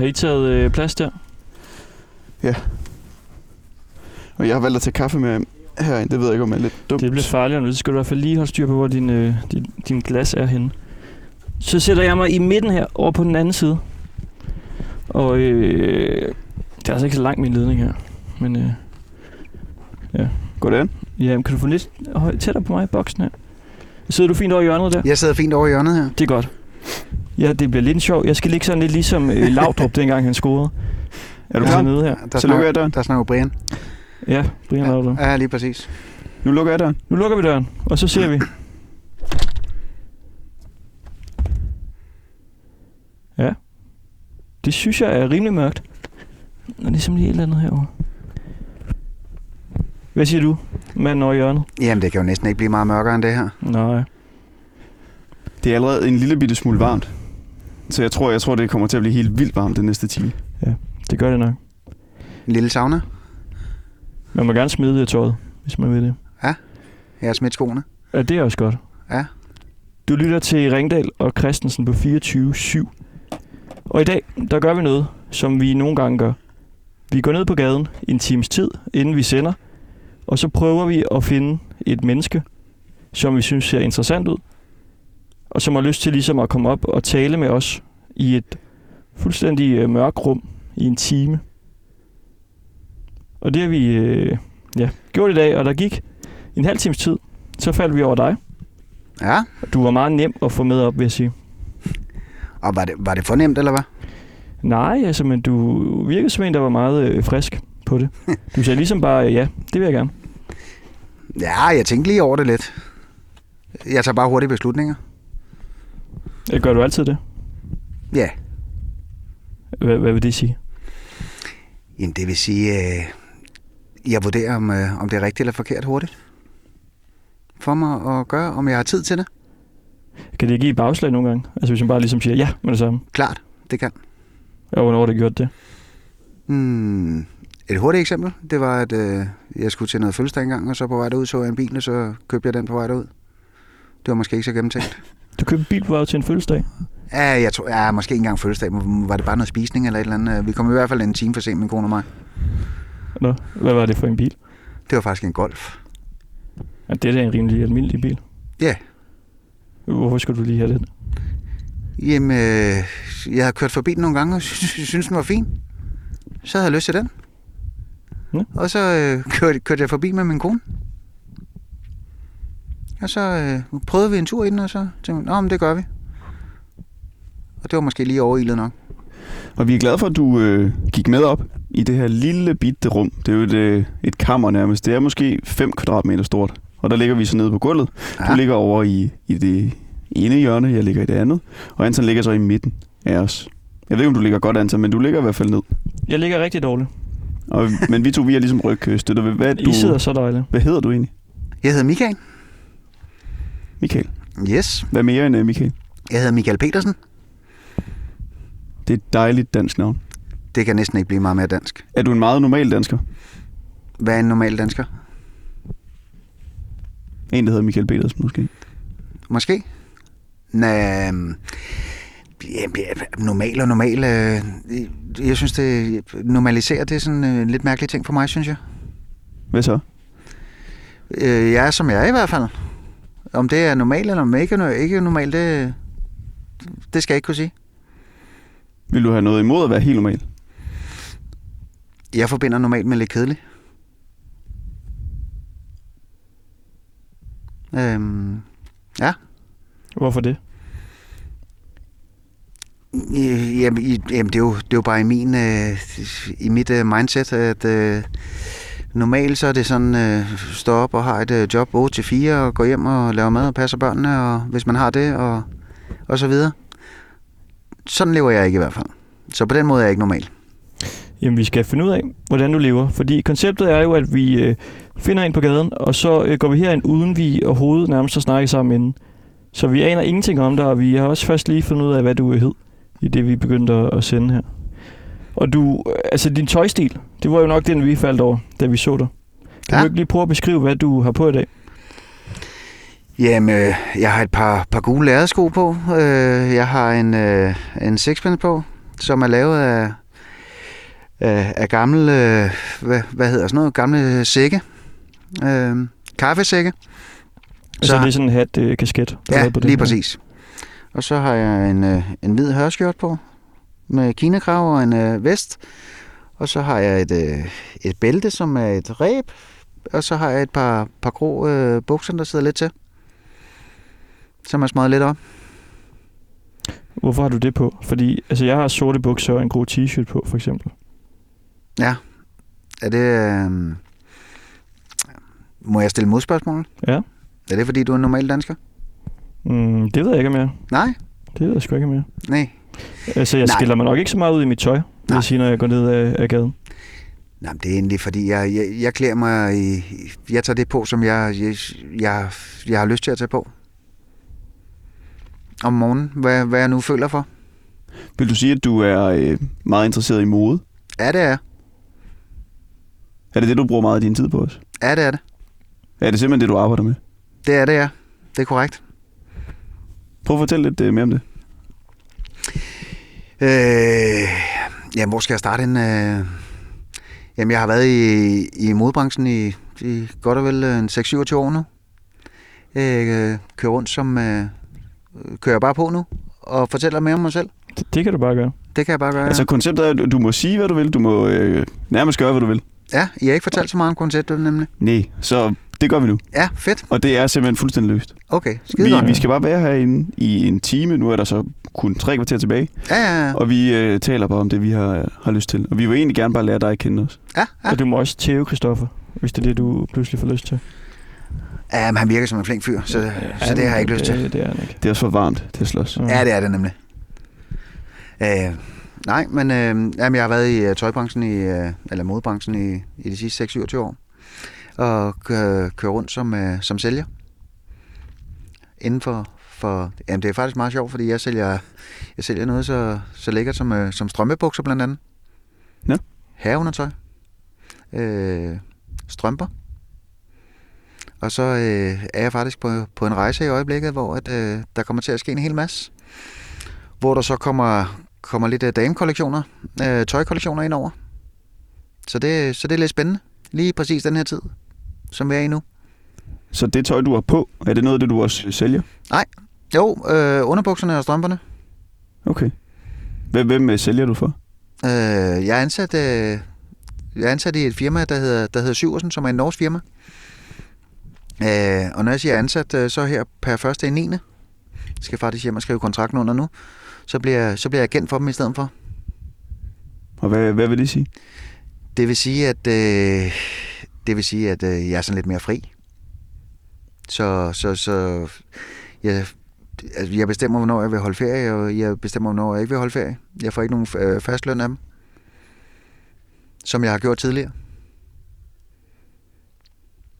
Har I taget øh, plads der? Og jeg har valgt at tage kaffe med herind. Det ved jeg ikke, om jeg er lidt dumt. Det bliver farligere nu. Så skal du i hvert fald lige holde styr på, hvor din, øh, din, din glas er henne. Så sætter jeg mig i midten her, over på den anden side. Og øh, det er altså ikke så langt min ledning her. Men øh, Goddag. ja, men kan du få lidt høj- tættere på mig i boksen her? Sidder du fint over i hjørnet der? Jeg sidder fint over i hjørnet her. Det er godt. Ja, det bliver lidt en sjov. Jeg skal ligge sådan lidt ligesom øh, Laudrup, dengang han scorede. Er du Ja. klar? Nede her. Der Så lukker jeg døren. der snakker Brian. Ja, Brian ja. Laudrup. Ja, lige præcis. Nu lukker jeg døren. Nu lukker vi døren, og så ser vi. Ja. Det synes jeg er rimelig mørkt. Og ligesom lige et eller andet herovre. Hvad siger du, manden over i hjørnet? Jamen, det kan jo næsten ikke blive meget mørkere end det her. Nej. Det er allerede en lille bitte smule varmt. Så jeg tror, jeg tror, det kommer til at blive helt vildt varmt den næste time. Det gør det nok. En lille sauna. Man må gerne smide det tøjet, hvis man vil det. Jeg har smidt skoene. Ja, det er også godt. Ja. Du lytter til Ringdal og Christensen på 24-7. Og i dag, der gør vi noget, som vi nogle gange gør. Vi går ned på gaden i en times tid, inden vi sender, og så prøver vi at finde et menneske, som vi synes ser interessant ud, og som har lyst til ligesom at komme op og tale med os i et fuldstændig øh, mørkt rum i en time. Og det har vi øh, ja, gjort i dag, og der gik en halv times tid, så faldt vi over dig. Ja. Du var meget nem at få med op, vil jeg sige. Og var det, var det fornemt, eller hvad? Nej, altså, men du virkede som en, der var meget øh, frisk på det. Du sagde ligesom bare, øh, ja, det vil jeg gerne. Ja, jeg tænkte lige over det lidt. Jeg tager bare hurtige beslutninger. Gør du altid det? Ja. Hvad, hvad vil det sige? Jamen, det vil sige, øh, jeg vurderer, om, øh, om det er rigtigt eller forkert hurtigt. For mig at gøre, om jeg har tid til det. Kan det give bagslag nogle gange? Altså hvis man bare ligesom siger ja med det samme. Klart, det kan. Og hvornår har det gjort det? Hmm. Et hurtigt eksempel, det var, at øh, jeg skulle til noget fødselsdag engang, og så på vej derud så jeg en bil, og så købte jeg den på vej derud. Det var måske ikke så gennemtænkt. Du købte en bil på vej til en fødselsdag. Ja, jeg tror, ja, måske ikke engang fødselsdag, men var det bare noget spisning eller et eller andet. Vi kom i hvert fald en time for sent, min kone og mig. Nå, hvad var det for en bil? Det var faktisk en Golf. Ja, det er en rimelig almindelig bil. Ja. Hvorfor skulle du lige have den? Jamen, øh, jeg har kørt forbi den nogle gange, og sy- synes, den var fin. Så havde jeg lyst til den. Ja. Og så øh, kørte, kørte jeg forbi med min kone. Og så øh, prøvede vi en tur i den, og så tænkte vi, Nå, men det gør vi. Og det var måske lige overilet nok. Og vi er glade for, at du øh, gik med op i det her lille bitte rum. Det er jo et, øh, et kammer nærmest. Det er måske 5 kvadratmeter stort. Og der ligger vi så nede på gulvet. Ja. Du ligger over i, i det ene hjørne, jeg ligger i det andet. Og Anton ligger så i midten af os. Jeg ved ikke, om du ligger godt, Anton, men du ligger i hvert fald ned. Jeg ligger rigtig dårligt. Og, men vi to, vi er ligesom rygstøtter. Hvad, I sidder så dejligt. hvad hedder du egentlig? Jeg hedder Michael. Michael. Yes. Hvad mere end uh, Michael? Jeg hedder Michael Petersen. Det er et dejligt dansk navn. Det kan næsten ikke blive meget mere dansk. Er du en meget normal dansker? Hvad er en normal dansker? En, der hedder Michael Petersen måske. Måske. Næ, ja, ja, normal og normal. Øh, jeg synes, det normaliserer det er sådan øh, en lidt mærkelig ting for mig, synes jeg. Hvad så? Øh, jeg er, som jeg er i hvert fald. Om det er normalt eller om ikke er ikke normalt, det, det skal jeg ikke kunne sige. Vil du have noget imod at være helt normal? Jeg forbinder normalt med lidt kedeligt. Øhm, Hvorfor det? Øh, Jamen, jamen det, er jo, det er jo bare i, min, øh, i mit øh, mindset, at øh, normalt så er det sådan, øh, stå op og har et øh, job 8-4 og gå hjem og lave mad og passer børnene, og hvis man har det, og, og så videre. Sådan lever jeg ikke i hvert fald. Så på den måde er jeg ikke normal. Jamen, vi skal finde ud af, hvordan du lever. Fordi konceptet er jo, at vi øh, finder en på gaden, og så øh, går vi herind, uden vi overhovedet nærmest har snakket sammen inden. Så vi aner ingenting om dig, og vi har også først lige fundet ud af, hvad du hed, i det vi begyndte at sende her. Og du, øh, altså din tøjstil, det var jo nok den, vi faldt over, da vi så dig. Kan Ja. du ikke lige prøve at beskrive, hvad du har på i dag? Jamen, øh, jeg har et par, par gule lærredsko på. Øh, jeg har en, øh, en sixpence på. som er lavet af, af, af gamle, øh, hvad, hvad hedder sådan noget, gamle sække. Øh, kaffesække. Så, så det er sådan en hat øh, kasket. Ja, på lige her. præcis. Og så har jeg en, øh, en hvid hørskjort på, med kinakrav og en øh, vest. Og så har jeg et, øh, et bælte, som er et ræb. Og så har jeg et par, par grå øh, bukser, der sidder lidt til. Som er smadret lidt op. Hvorfor har du det på? Fordi altså, jeg har sorte bukser og en grå t-shirt på, for eksempel. Ja. Er det... Øh, må jeg stille modspørgsmål? Ja. Er det, fordi du er en normal dansker? Mm, det ved jeg ikke mere. Nej. Det ved jeg sgu ikke mere. Nej. Altså, jeg Nej. skiller mig nok ikke så meget ud i mit tøj, vil Nej. jeg sige, når jeg går ned af, af gaden. Nej, men det er egentlig, fordi jeg, jeg, jeg klæder mig i, Jeg tager det på, som jeg, jeg, jeg, jeg har lyst til at tage på. Om morgenen, hvad, hvad jeg nu føler for. Vil du sige, at du er øh, meget interesseret i mode? Ja, det er. Er det det, du bruger meget af din tid på os? Ja, det er det. Er det simpelthen det, du arbejder med? Det er det, ja. Det er korrekt. Prøv at fortælle lidt øh, mere om det. Øh, jamen, hvor skal jeg starte hen? Øh, jamen, jeg har været i, i modebranchen i, i godt og vel øh, en 6-27 år nu. Øh, kører rundt som... Øh, kører bare på nu og fortæller mere om mig selv. Det, det kan du bare gøre. Det kan jeg bare gøre. Ja. Altså konceptet er, at du må sige, hvad du vil. Du må øh, nærmest gøre, hvad du vil. ja, I har ikke fortalt så meget om konceptet, nemlig. Nej, så det gør vi nu. Ja, fedt. Og det er simpelthen fuldstændig løst. Okay, skide Vi, godt. vi skal bare være herinde i en time. Nu er der så kun tre kvarter tilbage. Ja, ja, ja. Og vi øh, taler bare om det, vi har, har lyst til. Og vi vil egentlig gerne bare lære dig at kende os. ja, ja. Og du må også tæve Christoffer, hvis det er det, du pludselig får lyst til. ja men han virker som en flink fyr, så, så det har jeg ikke lyst til. Det, det er ikke. Det er også for varmt til at slås. Ja. Ja, det er det nemlig. Øh, nej, men øh, jamen, jeg har været i uh, tøjbranchen, i, uh, eller modebranchen i, i de sidste 6-27 år. Og kører, kører rundt som, uh, som sælger. Inden for, for jamen, det er faktisk meget sjovt, fordi jeg sælger, jeg sælger noget så, så lækkert som, uh, som strømpebukser blandt andet. Ja. Herreundertøj. Øh, strømper. Og så øh, er jeg faktisk på, på en rejse i øjeblikket, hvor at, øh, der kommer til at ske en hel masse. Hvor der så kommer, kommer lidt øh, damekollektioner, øh, tøjkollektioner ind over. Så det, så det er lidt spændende. Lige præcis den her tid, som vi er i nu. Så det tøj, du har på, er det noget det, du også sælger? Jo, øh, underbukserne og strømperne. Okay. Hvem, hvem øh, sælger du for? Øh, jeg, er ansat, øh, jeg er ansat i et firma, der hedder, der hedder Syversen, som er en norsk firma. Øh, og når jeg siger ansat, øh, så her per 1. i 9. skal jeg faktisk hjem og skrive kontrakten under nu. Så bliver, så bliver jeg agent for dem i stedet for. Og hvad, hvad vil det sige? Det vil sige, at øh, det vil sige, at øh, jeg er sådan lidt mere fri. Så, så, så jeg, altså, jeg bestemmer, hvornår jeg vil holde ferie, og jeg bestemmer, hvornår jeg ikke vil holde ferie. Jeg får ikke nogen øh, fastløn af dem, som jeg har gjort tidligere.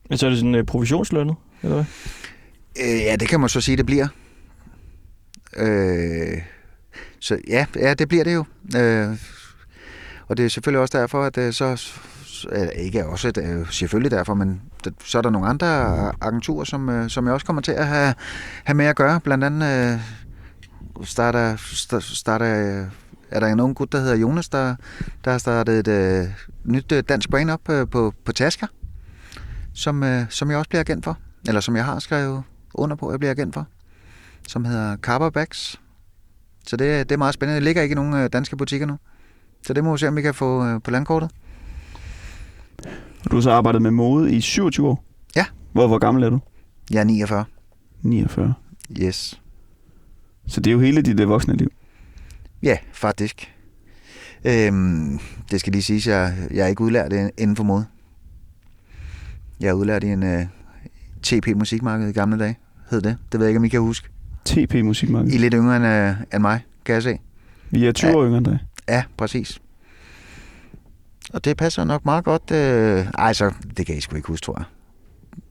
Men så er det sådan uh, provisionslønnet, eller hvad? Øh, ja, det kan man så sige, det bliver. Øh, så ja, ja, det bliver det jo. Øh, og det er selvfølgelig også derfor, at øh, så... ikke også, det er selvfølgelig derfor, men så er der nogle andre agenturer, som, øh, som jeg også kommer til at have, have med at gøre. Blandt andet øh, starter, starter, øh, er der en ung gut, der hedder Jonas, der, der har startet et øh, nyt øh, dansk brand op øh, på, på tasker, som, øh, som jeg også bliver agent for. Eller som jeg har skrevet under på, at jeg bliver agent for. Som hedder Carver Bags. Så det, det er meget spændende. Det ligger ikke i nogen øh, danske butikker nu. Så det må vi se, om vi kan få øh, på landkortet. Du har så arbejdet med mode i 27 år? Ja. Hvor, hvor gammel er du? Jeg er 49. 49. Yes. Så det er jo hele dit øh, voksne liv. Ja, faktisk. Øhm, det skal lige siges, at jeg, jeg er ikke udlært i- inden for mode. Jeg er udlært i en uh, TP musikmarked i gamle dage, hed det. Det ved jeg ikke, om I kan huske. TP Musikmarked. I er lidt yngre end, uh, end mig, kan jeg se. Vi er 20 Ja. år yngre end dig. Ja, præcis. Og det passer nok meget godt. Øh, ej, så det kan I sgu ikke huske, tror jeg.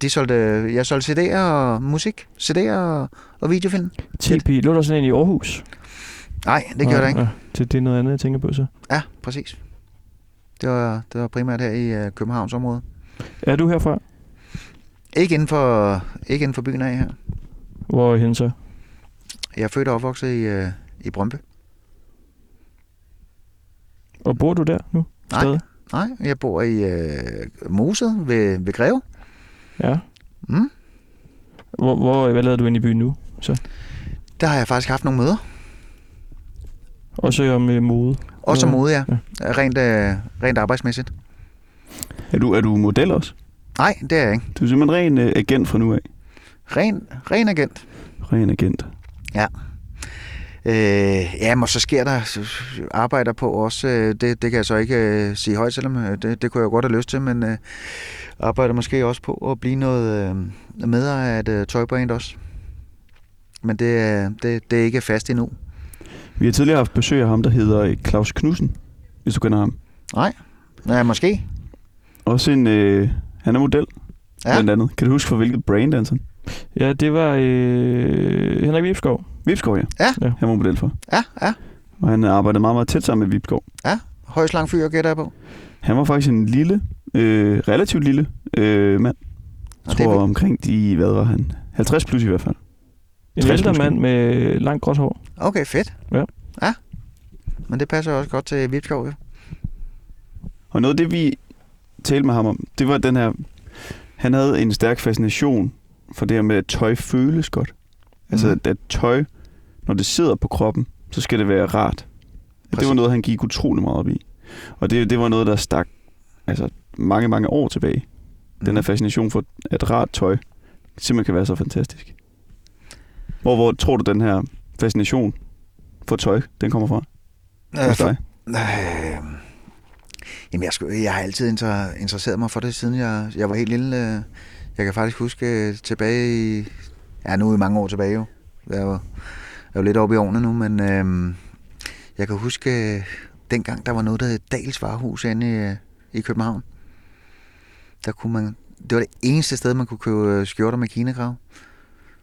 De solgte, jeg solgte CD'er og musik, CD'er og, og videofilm. TP, lå der sådan en i Aarhus? Nej, det gjorde Nå, der ikke. ja, Det, det er noget andet, jeg tænker på så. Ja, præcis. Det var, det var primært her i uh, Københavns område. Er du herfra? Ikke inden for, ikke inden for byen af her. Hvor er hen så? Jeg er født og opvokset i, uh, i Brøndby. Og bor du der nu? Nej. Stadig? Nej, jeg bor i øh, Moset ved, ved Greve. Ja. Mm. Hvor, hvor, hvad lavede du inde i byen nu? Der har jeg faktisk haft nogle møder. Også om øh, mode. Også som Ja. mode, ja. Rent, øh, rent arbejdsmæssigt. Er du, er du model også? Nej, det er jeg ikke. Du er simpelthen ren øh, agent fra nu af. Ren, ren agent. Ren agent. Øh, ja, men så sker der arbejder på også. øh, Det, det kan jeg så ikke øh, sige højt, selvom øh, det, det kunne jeg godt have lyst til, men øh, arbejder måske også på at blive noget øh, medejer af et øh, tøjbrand også. Men det, er- det, det er ikke fast endnu. Vi har tidligere haft besøg af ham, der hedder øh, Claus Knudsen, hvis du kender ham. Nej, ja, måske. Også en... Øh, han er model, ja. Ja. blandt andet. Kan du huske, for hvilket brand, Anton? Ja, det var øh, Henrik Vipskov. Vipskov, ja. Ja. Ja. Han var model for. Ja, ja. Og han arbejdede meget, meget tæt sammen med Vipskov. Højst lang fyr gætter jeg på. Han var faktisk en lille, øh, relativt lille øh, mand. Jeg tror vel- omkring de, hvad var han? 50 plus i hvert fald. En 60 ældre mand med langt gråt hår. Okay, fedt. Ja. Ja. Men det passer også godt til Vipskov, jo. Og noget af det, vi talte med ham om, det var den her... Han havde en stærk fascination for det her med, at tøj føles godt. Altså, Mhm. at, at tøj, når det sidder på kroppen, så skal det være rart. Det var Præcis. noget, han gik utrolig meget op i. Og det, det var noget, der stak altså, mange, mange år tilbage. Den her fascination for, at rart tøj simpelthen kan være så fantastisk. Hvor, hvor tror du, den her fascination for tøj, den kommer fra? Øh, for? Øh, jamen, jeg, skulle, jeg har altid inter, interesseret mig for det, siden jeg, jeg var helt lille. øh. Jeg kan faktisk huske øh, tilbage i... Ja, nu er i mange år tilbage jo. Jeg er jo, jeg er jo lidt oppe i årene nu, men øh, jeg kan huske øh, dengang, der var noget, der hed Dals Varehus inde i, øh, i København. Der kunne man, det var det eneste sted, man kunne købe øh, skjorter med kinekrav.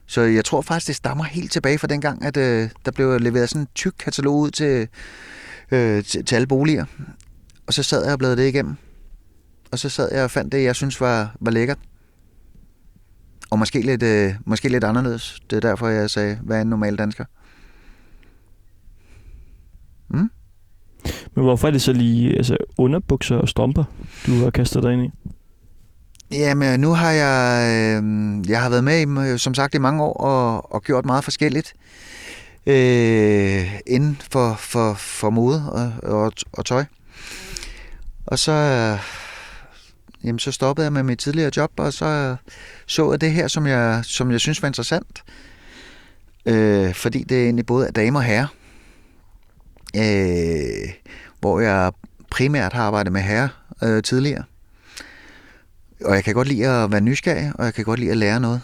Så jeg tror faktisk, det stammer helt tilbage fra dengang, at øh, der blev leveret sådan en tyk katalog ud til, øh, til, til alle boliger. Og så sad jeg og bladrede det igennem. Og så sad jeg og fandt det, jeg synes var, var lækkert. Og måske lidt, øh, måske lidt anderledes. Det er derfor, jeg sagde, hvad er en normal dansker? Mm? Men hvorfor er det så lige altså, underbukser og strømper, du har kastet dig ind i? Jamen, nu har jeg, øh, jeg har været med, i, som sagt, i mange år og, og gjort meget forskelligt øh, inden for, for, for mode og, og, og tøj. Og så, øh, jamen, så stoppede jeg med mit tidligere job, og så så jeg det her, som jeg, som jeg synes var interessant. Øh, fordi det er egentlig både er damer og herrer. Øh, hvor jeg primært har arbejdet med herrer øh, tidligere. Og jeg kan godt lide at være nysgerrig, og jeg kan godt lide at lære noget.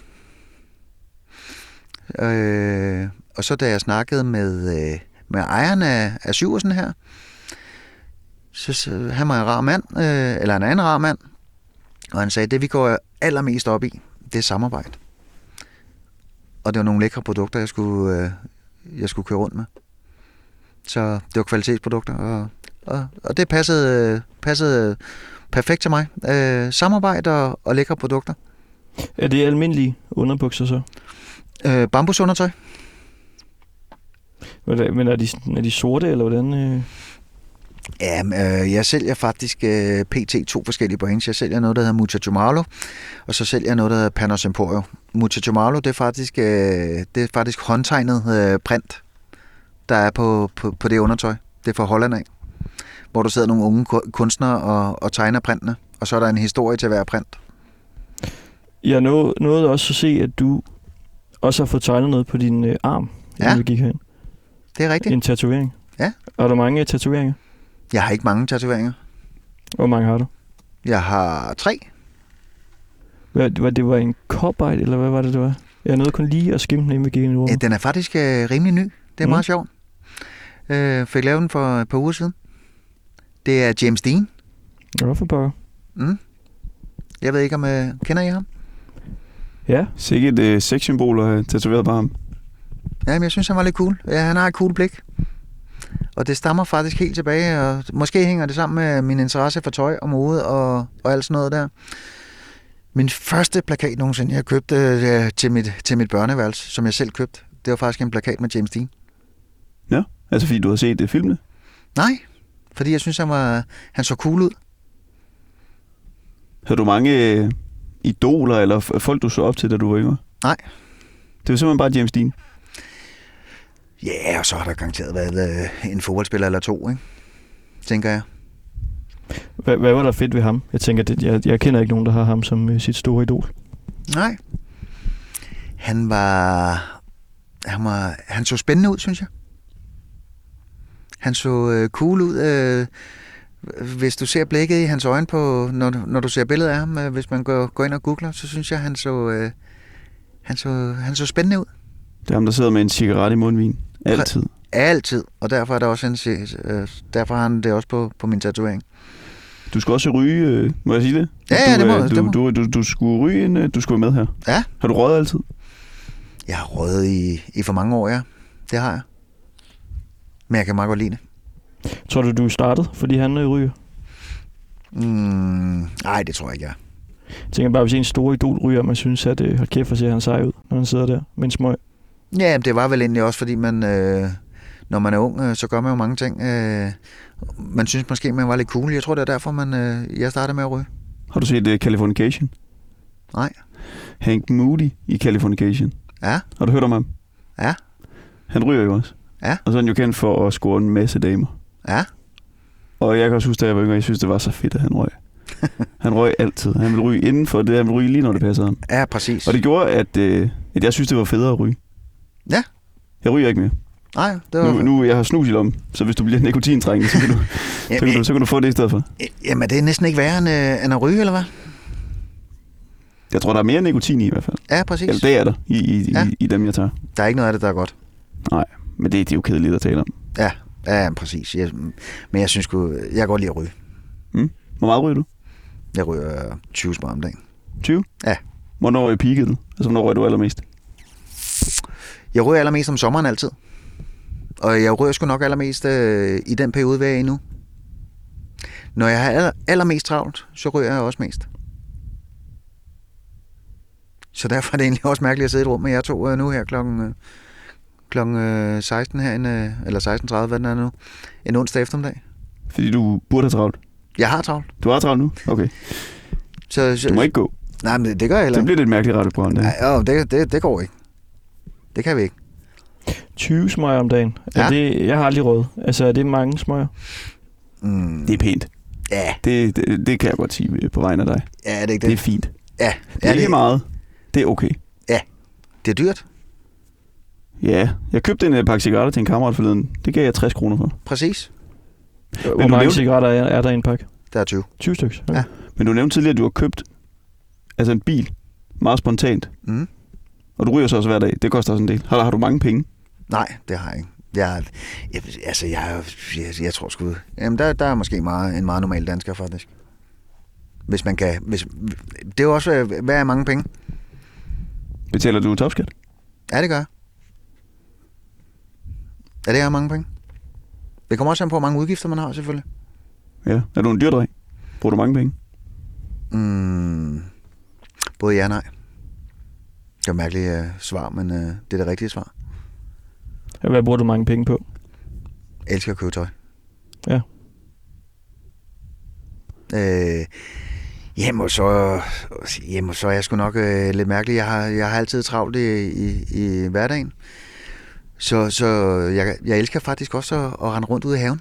Øh, og så da jeg snakkede med, øh, med ejeren af, af Syversen her, så, så han var en rar mand, øh, eller en anden rar mand, og han sagde, det vi går allermest op i, det er samarbejde. Og det var nogle lækre produkter, jeg skulle, øh, jeg skulle køre rundt med. Så det var kvalitetsprodukter, og, og, og det passede, passede perfekt til mig. Øh, samarbejde og, og lækre produkter. Er det almindelige underbukser så? Øh, bambusundertøj. Men er de, er de sorte, eller hvordan? Øh? Ja, øh, jeg sælger faktisk øh, pt. to forskellige brands. Jeg sælger noget, der hedder Muchacho Marlo, og så sælger jeg noget, der hedder Panos Emporio. Muchacho Marlo, det er faktisk, øh, det er faktisk håndtegnet øh, print, der er på, på, på det undertøj. Det er fra Holland af, hvor der sidder nogle unge ku- kunstnere og, og tegner printene, og så er der en historie til hver print. Jeg nåede, nåede også at se, at du også har fået tegnet noget på din øh, arm, Ja. vi gik herind. Det er rigtigt. En tatovering. Ja. Og er der mange tatoveringer? Jeg har ikke mange tatoveringer. Hvor mange har du? Jeg har tre. Hvad, var det var en copite, eller hvad var det, det var? Jeg nåede kun lige at skimme den, inden vi gik ind i Ja, den er faktisk øh, rimelig ny. Det er Mm. meget sjovt. Øh, fik lavet den for et par uger siden. Det er James Dean. Pokker. Mm. Jeg ved ikke, om øh, kender I ham? Ja, Sikkert et øh, sexsymbol at have tatoveret på ham. Ja, men jeg synes, han var lidt cool. Ja, han har et cool blik. Og det stammer faktisk helt tilbage, og måske hænger det sammen med min interesse for tøj og mode og, og alt sådan noget der. Min første plakat nogensinde, jeg købte øh, til, mit, til mit børneværelse, som jeg selv købte, det var faktisk en plakat med James Dean. Altså fordi du har set det filmene. Nej, Fordi jeg synes, han, var, han så cool ud. Havde du mange øh, idoler, eller folk, du så op til, da du var yngre? Nej. Det var simpelthen bare James Dean. Ja, og så har der garanteret været øh, en fodboldspiller eller to, ikke? tænker jeg. Hvad, hvad var der fedt ved ham? Jeg tænker, det, jeg, jeg kender ikke nogen, der har ham som øh, sit store idol. Nej. Han var, han var... Han så spændende ud, synes jeg. Han så øh, cool ud. Øh, hvis du ser blikket i hans øjne, på, når, du- når du ser billedet af ham, øh, hvis man går, går ind og googler, så synes jeg, han så, øh, han så, han så spændende ud. Det er ham, der sidder med en cigaret i mundvin. Altid. Altid. Og derfor er der også en, se- øh, derfor har han det også på, på min tatovering. Du skal også ryge, øh, må jeg sige det? Ja, ja, du, det må- øh, det du, må. du, du, du skulle ryge, inden øh, du skulle være med her. Ja. Har du røget altid? Jeg har røget i, i for mange år, ja. Det har jeg. Men jeg kan meget godt lide det. Tror du, du startede, fordi han øh, ryger? Mm, nej, det tror jeg ikke, jeg. Jeg tænker bare, hvis en stor idol ryger, og man synes, at øh, hold kæft, hvor ser han sej ud, når han sidder der med en smøg. Ja, det var vel egentlig også, fordi man, øh, når man er ung, øh, så gør man jo mange ting. Øh, man synes måske, man var lidt cool. Jeg tror, det er derfor, man, øh, jeg startede med at ryge. Har du set uh, Californication? Nej. Hank Moody i Californication. Ja, Har du hørt om ham? Ja. Han ryger jo også. Ja. Og så er han jo kendt for at score en masse damer. ja. Og jeg kan også huske, da jeg var yngre, jeg synes, det var så fedt, at han røg. han røg altid. Han ville ryge indenfor det, han ville ryge lige, når det passede ham. Ja, præcis. Og det gjorde, at, øh, at jeg synes, det var federe at ryge. Ja. Jeg ryger ikke mere. Nej, det var... Nu, nu jeg har snus i lommen, så hvis du bliver nikotintrængende, så kan du, så kan du, så kan du få det i stedet for. Jamen, det er næsten ikke værre end, øh, end at ryge, eller hvad? Jeg tror, der er mere nikotin i i hvert fald. Ja, præcis. Eller det er der i, i, Ja. i, i dem, jeg tager. Der er ikke noget af det, der er godt. Men det, det er jo kedeligt at tale om. Ja, ja præcis. Jeg, men jeg synes sgu, jeg kan godt lide at ryge. Hvor meget ryger du? Jeg ryger 20 smør om dagen. 20? Ja. Hvornår er peaket? Altså, hvornår rører du allermest? Jeg ryger allermest om sommeren altid. Og jeg ryger sgu nok allermest øh, i den periode, hvad jeg er nu. Når jeg har aller, allermest travlt, så ryger jeg også mest. Så derfor er det egentlig også mærkeligt at sidde i et rum med jer to øh, nu her klokken, øh, klokken øh, 16 herinde, øh, eller 16.30, hvad den er nu, en onsdag eftermiddag. Fordi du burde have travlt. Jeg har travlt. Du har travlt nu? Okay. Så, så, Du må ikke gå. Nej, men det, gør jeg heller ikke. bliver det et mærkeligt radioprogram. Det. Nej, jo, det, det, det går ikke. Det kan vi ikke. 20 smøger om dagen. Ja. Ja. Er det, jeg har aldrig råd. Altså, er det mange smøger? Mm, det er pænt. ja, Det, det, det kan jeg godt sige øh, på vegne af dig. ja, det er ikke Det det. er fint. Ja, Det er ikke meget. Det er okay. det er dyrt. Ja, jeg købte en øh, pakke cigaretter til en kammerat forleden. Det gav jeg 60 kroner for. Præcis. Hvor mange nævnte- cigaretter er, er der i en pakke? Der er 20. 20 stykker. Okay. Ja. Men du nævnte tidligere, at du har købt altså en bil meget spontant. Mm. Og du ryger så også hver dag. Det koster også en del. Har, har du mange penge? Nej, det har jeg ikke. Jeg, jeg, altså, jeg, jeg, jeg tror sgu... Jamen, der, der er måske meget, en meget normal dansker, faktisk. Hvis man kan... Hvis, det er jo også, hvad er mange penge? Betaler du topskat? Ja, det gør jeg. Ja, det er mange penge. Det kommer også an på, hvor mange udgifter man har, selvfølgelig. Ja. Er du en dyrdreng? Bruger du mange penge? Mm, både ja og nej. Det er et mærkeligt uh, svar, men uh, det er det rigtige svar. Hvad bruger du mange penge på? Jeg elsker at købe tøj. Ja. Øh, jamen, så, jamen, så er jeg sgu nok øh, lidt mærkelig. Jeg har, jeg har altid travlt i, i, i hverdagen. Så, så jeg, jeg elsker faktisk også at, at rende rundt ude i haven.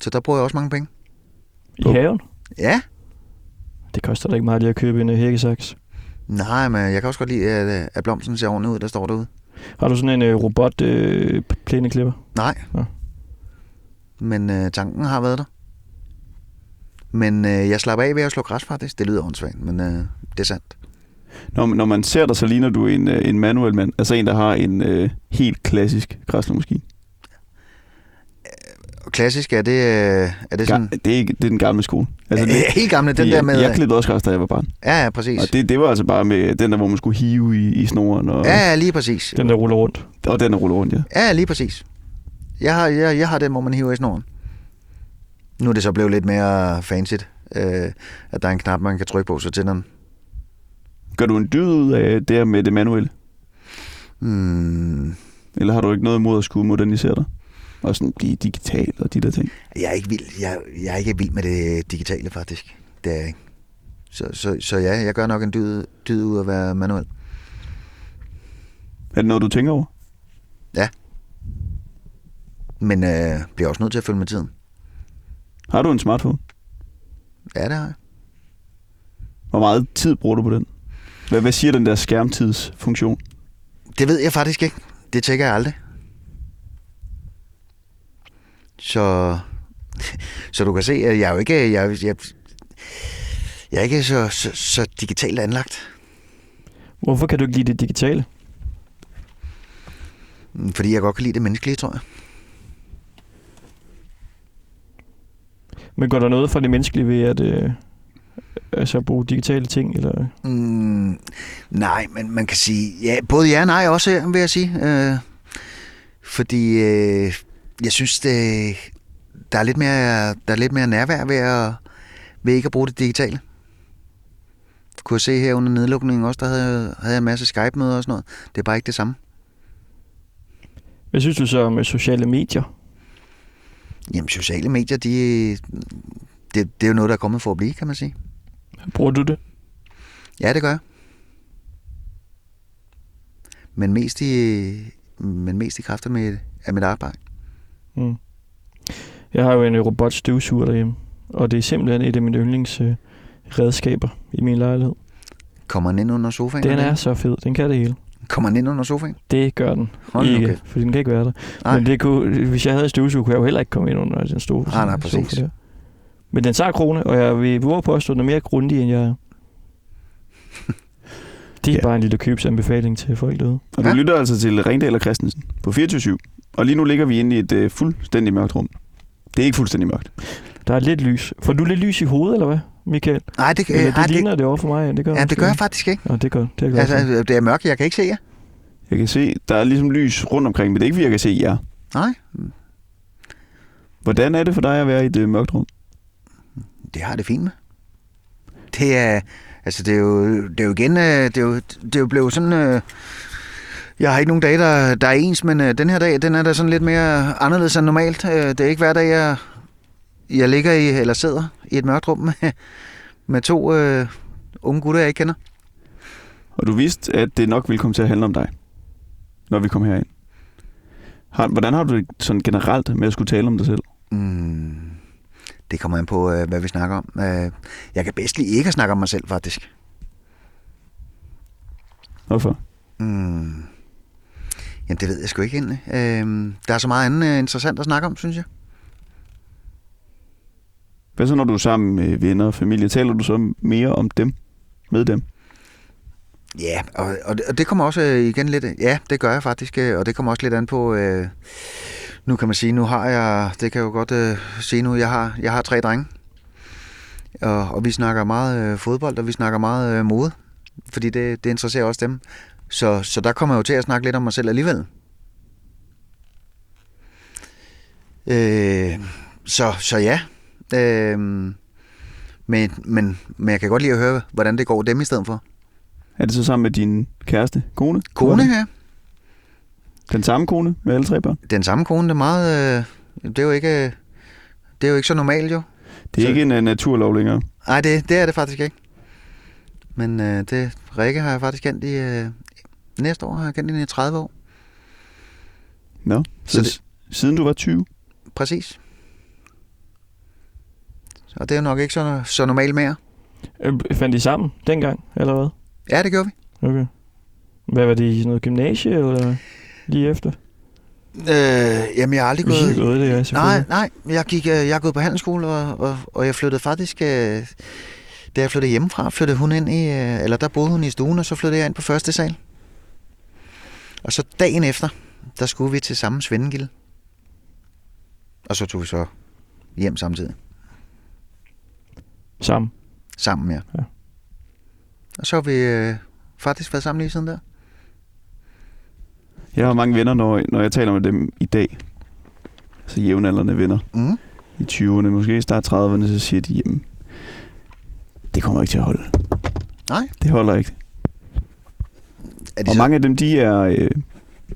Så der bruger jeg også mange penge. I På- haven? Ja. Det koster da ikke meget lige at købe en øh, hækkesaks. Nej, men jeg kan også godt lide, at, at blomsten ser ordentligt ud, der står derude. Har du sådan en øh, robot øh, plæneklipper? Nej. Ja. Men øh, tanken har været der. Men øh, jeg slapper af ved at slå græs faktisk. Det lyder åndssvagt, men øh, det er sandt. Når, når man ser dig, så ligner du en, øh, en manuel mand. Altså en, der har en øh, helt klassisk græsslåmaskine. Klassisk, er det, øh, er det sådan... Ga- det, er ikke, det er den gamle skole. Altså, det, helt gamle, den jeg, der med... Jeg klippede også græs, da jeg var barn. ja, ja, præcis. Og det, det var altså bare med den der, hvor man skulle hive i, i snoren. Og, Ja, ja, lige præcis. Den der ruller rundt. og den der ruller rundt, ja. Ja, lige præcis. Jeg har, jeg, jeg har den, hvor man hiver i snoren. Nu er det så blevet lidt mere fancy, øh, at der er en knap, man kan trykke på, så tænder den. Gør du en dyd ud af det her med det manuelle? Hmm, Eller har du ikke noget imod at skulle modernisere dig? Og sådan blive digital og de der ting? Jeg er ikke vild, jeg, jeg er ikke vild med det digitale, faktisk. Det er jeg ikke. Så, så, så ja, jeg gør nok en dyd, dyd ud at være manuel. Er det noget, du tænker over? Men øh, bliver også nødt til at følge med tiden. Har du en smartphone? Ja, det har jeg. Hvor meget tid bruger du på den? Hvad, hvad siger den der skærmtidsfunktion? Det ved jeg faktisk ikke. Det tjekker jeg aldrig. Så, så du kan se, at jeg er jo ikke, jeg, jeg, jeg er ikke så, så, så digitalt anlagt. Hvorfor kan du ikke lide det digitale? Fordi jeg godt kan lide det menneskelige, tror jeg. Men går der noget for det menneskelige ved at øh, altså bruge digitale ting? Eller? Mm, nej, men man kan sige, ja, både ja og nej også vil jeg sige. Øh, fordi øh, jeg synes, det, der, er lidt mere, der er lidt mere nærvær ved, at, ved ikke at bruge det digitale. Kunne jeg se her under nedlukningen også, der havde, havde jeg en masse Skype-møder og sådan noget. Det er bare ikke det samme. Hvad synes du så om øh, sociale medier? Jamen, sociale medier, de, det, det er jo noget, der er kommet for at blive, kan man sige. Bruger du det? Ja, det gør jeg. Men mest i, men mest i kræfter med, af mit arbejde. Mm. Jeg har jo en øh, robot støvsuger derhjemme, og det er simpelthen et af mine yndlings øh, i min lejlighed. Kommer den ind under sofaen? Den er så fed. Den kan det hele. Kommer den ind under sofaen? Det gør den Hold ikke, kæft. fordi den kan ikke være der. Nej. Men det kunne, hvis jeg havde støvsuger, kunne jeg jo heller ikke komme ind under den store Nej, nej, sofa præcis. der. Men den tager krone, og jeg vil våge på at stå noget mere grundig, end jeg er. Det er Ja. ja. bare en lille købsanbefaling til folk derude. Og du Ja. lytter altså til Ringdal og Christensen på 24 Og lige nu ligger vi inde i et øh, fuldstændig mørkt rum. Det er ikke fuldstændig mørkt. Der er lidt lys. Får du lidt lys i hovedet, eller hvad, Michael? Nej, det, Eller øh, det nej, det, ligner det over for mig. Ja, det gør, ja, det gør jeg faktisk ikke. Nå, det gør det. Er godt. Altså, det er mørkt, jeg kan ikke se jer. Jeg kan se, der er ligesom lys rundt omkring, men det er ikke, fordi jeg kan se jer. Nej, Hvordan er det for dig at være i et øh, mørkt rum? det har det fint med. Det er, altså det er jo, det er jo igen, øh, det er jo, det er jo blevet sådan, øh, jeg har ikke nogen dage, der, der er ens, men øh, den her dag, den er da sådan lidt mere anderledes end normalt. Øh, det er ikke hver dag, jeg, jeg ligger i, eller sidder i et mørkt rum med, med to øh, unge gutter, jeg ikke kender. Og du vidste, at det nok ville komme til at handle om dig, når vi kom herind. Hvordan har du det sådan generelt med at skulle tale om dig selv? Mm, det kommer an på, øh, hvad vi snakker om. Øh, jeg kan bedst lide ikke at snakke om mig selv, faktisk. Hvorfor? Mm. Jamen, det ved jeg sgu ikke egentlig. Øh, der er så meget andet øh, interessant at snakke om, synes jeg. Hvad så, når du er sammen med venner og familie? Taler du så mere om dem? Med dem? Ja, og, og, det- og det kommer også øh, igen lidt... Ja, det gør jeg faktisk, og det kommer også lidt an på... Øh, nu kan man sige, nu har jeg... Det kan jeg jo godt øh, sige nu, jeg har, jeg har tre drenge. Og, og vi snakker meget øh, fodbold, og vi snakker meget øh, mode. Fordi det, det interesserer også dem. Så, så der kommer jeg jo til at snakke lidt om mig selv alligevel. Øh, så, så ja. Øh, men, men, men jeg kan godt lide at høre, hvordan det går dem i stedet for. Er det så sammen med din kæreste? Kone? Kone her. Den samme kone med alle tre børn? Den samme kone, det er meget... Øh, det er jo ikke... øh, Det er jo ikke så normalt, jo. Det er Så- ikke en uh, naturlov længere. Nej, det, det er det faktisk ikke. Men øh, det, Rikke har jeg faktisk kendt i... Øh, næste år har jeg kendt hende i 30 år. Nå, Så så, det- siden du var 20? Præcis. Og det er jo nok ikke så, så normalt mere. Øh, fandt I sammen dengang, eller hvad? Ja, det gjorde vi. Okay. Hvad var det i sådan noget gymnasie, eller lige efter? Øh, jamen, jeg har aldrig gået... har gået det, ja, Nej, nej. Jeg, gik, øh, jeg er gået på handelsskole, og, og, og jeg flyttede faktisk... Øh, da jeg flyttede hjemmefra, flyttede hun ind i... Øh, eller der boede hun i stuen, og så flyttede jeg ind på første sal. Og så dagen efter, der skulle vi til samme svendegilde. Og så tog vi så hjem samtidig. Sammen. Sammen, ja. Ja. Og så har vi øh, faktisk været sammen lige siden der. Jeg har mange venner, når, når jeg taler med dem i dag. Så jævnaldrende venner. Mm. I 20'erne, måske i start 30'erne, så siger de, jamen, det kommer ikke til at holde. Nej. Det holder ikke. Er de Og så, mange af dem, de er øh,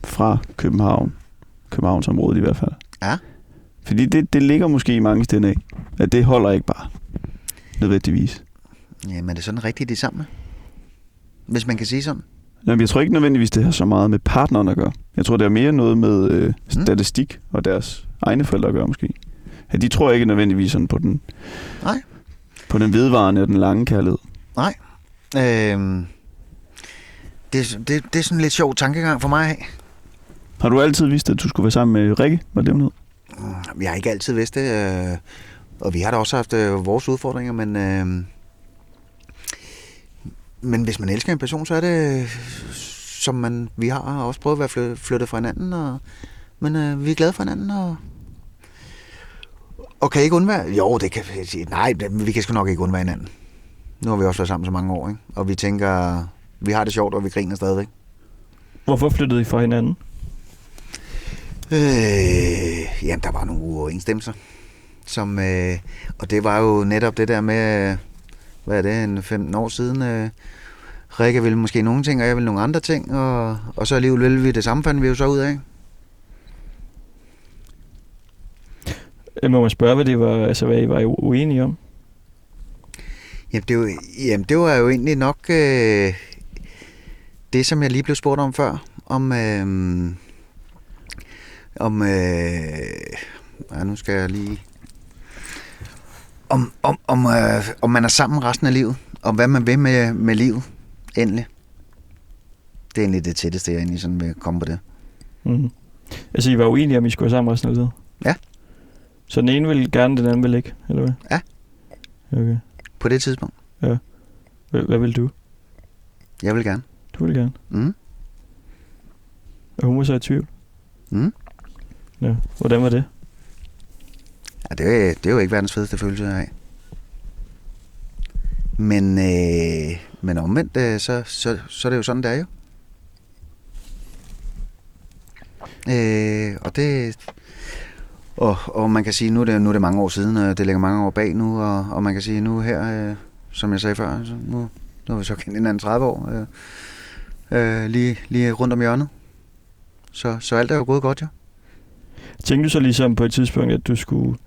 fra København. Københavnsområdet i hvert fald. Ja. Fordi det, det ligger måske i mange steder af, at det holder ikke bare nødvendigvis. Jamen, er det sådan rigtigt de sammen? Hvis man kan sige sådan. Jamen, jeg tror ikke nødvendigvis, det har så meget med partneren at gøre. Jeg tror, det er mere noget med øh, statistik og deres egne forældre at gøre, måske. Ja, de tror ikke nødvendigvis sådan på den, Nej. på den vedvarende og den lange kærlighed. Nej. Øhm, det, det, det er sådan en lidt sjov tankegang for mig. at have. Har du altid vidst, at du skulle være sammen med Rikke? Var det hun hed? Mm, Jeg har ikke altid vidst det, øh, og vi har da også haft øh, vores udfordringer, men, øh, men hvis man elsker en person, så er det, som man, vi har også prøvet at være flyttet, fra hinanden, og, men øh, vi er glade for hinanden, og, og kan ikke undvære, jo, det kan nej, vi kan sgu nok ikke undvære hinanden. Nu har vi også været sammen så mange år, ikke? og vi tænker, vi har det sjovt, og vi griner stadigvæk. Hvorfor flyttede I fra hinanden? Øh, jamen, der var nogle uoverensstemmelser. Som, øh, og det var jo netop det der med, hvad er det, en 15 år siden. Øh, Rikke ville måske nogle ting, og jeg ville nogle andre ting. Og, og så alligevel ville vi det samme, fandt vi jo så ud af. Øh, Må man spørge, hvad det var, altså, hvad I var uenige om? Jamen, det, var, jamen, det var jo egentlig nok øh, det, som jeg lige blev spurgt om før. Om, øh, om øh, ja, nu skal jeg lige... Om, om, om, øh, om man er sammen resten af livet. Og hvad man vil med, med livet, endelig. Det er egentlig det tætteste, jeg egentlig sådan vil komme på det. Mm. Altså, I var uenige om, I skulle være sammen resten af livet? Ja. Så den ene ville gerne, den anden ville ikke, eller hvad? Ja. Okay. På det tidspunkt. Hvad, hvad vil du? Jeg vil gerne. Du vil gerne. Mm. Og hun så i tvivl? Mm. Ja. Hvordan var det? Ja, det, er, det er jo ikke verdens fedeste følelse at have. Men, øh, men omvendt, øh, så, så, så er det jo sådan, det er jo. Øh, og det... Og, og man kan sige, nu er, det, nu er det mange år siden, og det ligger mange år bag nu, og, og man kan sige, nu her, øh, som jeg sagde før, så nu, nu har vi så kendt hinanden 30 år, øh, øh, lige, lige rundt om hjørnet. Så, så alt er jo gået godt, ja. Tænkte du så ligesom på et tidspunkt, at du skulle...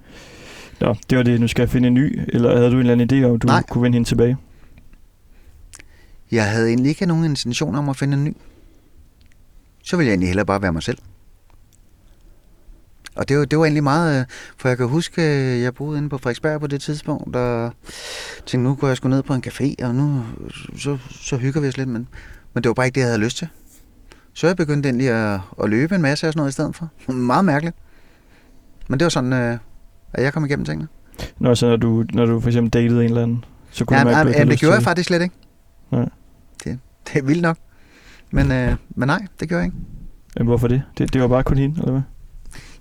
Nå, det var det, nu skal jeg finde en ny, eller havde du en eller anden idé om, du Nej. kunne vende hende tilbage? Jeg havde egentlig ikke nogen intention om at finde en ny. Så ville jeg egentlig hellere bare være mig selv. Og det var, det var egentlig meget, øh, for jeg kan huske, øh, jeg boede inde på Frederiksberg på det tidspunkt, og tænkte, nu går jeg sgu ned på en café, og nu så, så hygger vi os lidt, men, men det var bare ikke det, jeg havde lyst til. Så jeg begyndte egentlig at, at løbe en masse og sådan noget i stedet for. Meget mærkeligt. Men det var sådan, øh, at jeg kom igennem tingene. Nå, så når du, når du for eksempel datede en eller anden, så kunne Ja, du mærke, ja, at du ikke ja, havde det gjorde til jeg faktisk slet ikke. Nej. Det, det er vildt nok. Men, øh, men nej, det gjorde jeg ikke. Jamen, hvorfor det? det? Det var bare kun hende, eller hvad?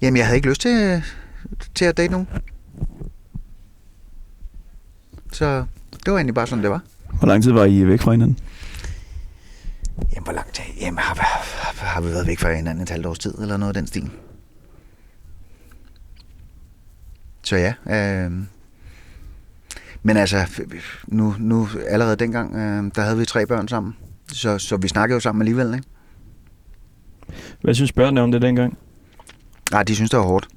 Jamen, jeg havde ikke lyst til, til at date nogen. Så det var egentlig bare sådan, det var. Hvor lang tid var I væk fra hinanden? Jamen, hvor lang tid? Jamen, har, har, har vi været væk fra hinanden et halvt års tid, eller noget af den stil? Så ja. Øh, men altså, nu, nu allerede dengang, øh, der havde vi tre børn sammen. Så, så vi snakkede jo sammen alligevel, ikke? Hvad synes børnene om det dengang? Nej, de synes, det var hårdt.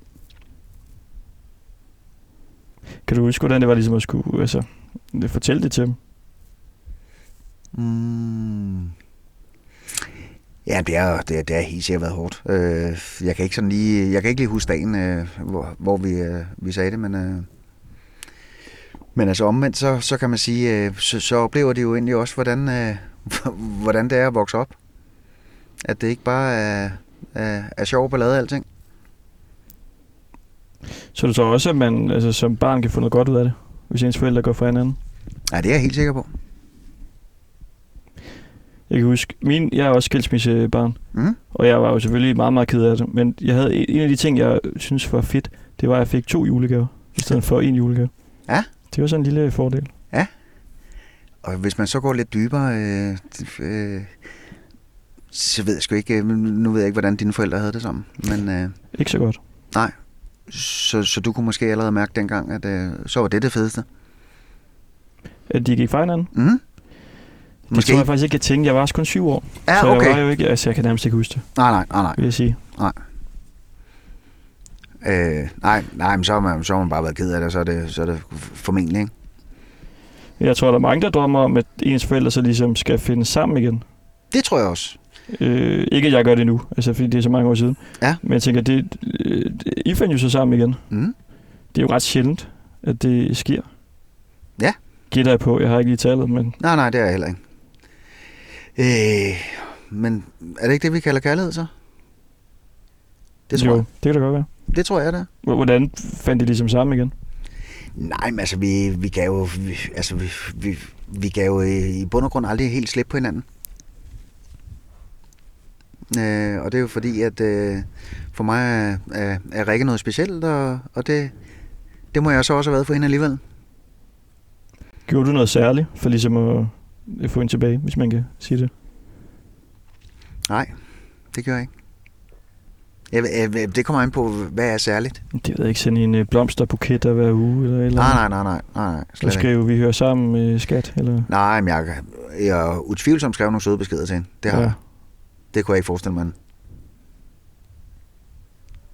Kan du huske, hvordan det var ligesom at skulle altså, fortælle det til dem? Mm. Ja, det er, det er, det er helt sikkert været hårdt. Øh, jeg kan ikke sådan lige, jeg kan ikke lige huske dagen, øh, hvor, hvor vi, øh, vi sagde det, men, øh, men altså omvendt, så, så kan man sige, øh, så, så oplever de jo egentlig også, hvordan, øh, hvordan det er at vokse op. At det ikke bare er, er, er sjov ballade alting. Så du tror også, at man altså, som barn kan få noget godt ud af det, hvis ens forældre går fra hinanden? Ja, det er jeg helt sikker på. Jeg kan huske, min, jeg er også skilsmissebarn, Mm? og jeg var jo selvfølgelig meget, meget ked af det. Men jeg havde en af de ting, jeg synes var fedt, det var, at jeg fik to julegaver, i stedet for en julegave. Ja. Det var sådan en lille fordel. Og hvis man så går lidt dybere, øh, øh, så ved jeg sgu ikke, øh, nu ved jeg ikke, hvordan dine forældre havde det sammen, men... Øh, Ikke så godt. Så, så du kunne måske allerede mærke dengang, at øh, så var det det fedeste. At de gik fra hinanden. Mm? Det Måske. tror jeg faktisk ikke, jeg tænkte. Jeg var også kun syv år. Ja, så okay. jeg var jo ikke, altså jeg kan nærmest ikke huske det, Nej, nej, nej, nej. vil jeg sige. Øh, nej, nej, men så har, man, så har man bare været ked af det, så er det, så er det formentlig, ikke? Jeg tror, der er mange, der drømmer om, at ens forældre så ligesom skal finde sammen igen. Det tror jeg også. Øh, ikke at jeg gør det nu, altså fordi det er så mange år siden. Ja. Men jeg tænker, det, øh, I fandt jo så sammen igen. Mm. Det er jo ret sjældent, at det sker. Ja. Gætter jeg på. Jeg har ikke lige tallet, men Nej, nej, det er jeg heller ikke. Øh, men er det ikke det, vi kalder kærlighed, så? Det tror jo, jeg. det kan da godt være. Det tror jeg, det er. Hvordan fandt de ligesom sammen igen? Nej, men altså, vi, vi gav jo, vi, altså, vi, vi, vi gav jo i, i bund og grund aldrig helt slip på hinanden. Øh, og det er jo fordi, at øh, for mig er, er, er Rikke noget specielt, og, og det, det må jeg så også have været for hende alligevel. Gjorde du noget særligt for ligesom at få hende tilbage, hvis man kan sige det? Nej, det gør jeg ikke. Jeg, jeg, det kommer an på, hvad er særligt. Det ved jeg ikke, sende en øh, blomsterbuket der hver uge eller eller Nej, nej, nej, nej, nej, nej slet ikke. skrive, vi hører sammen med skat, eller... Nej, men jeg, jeg utvivlsomt skrevet nogle søde beskeder til hende. Det har ja. jeg. Det kunne jeg ikke forestille mig.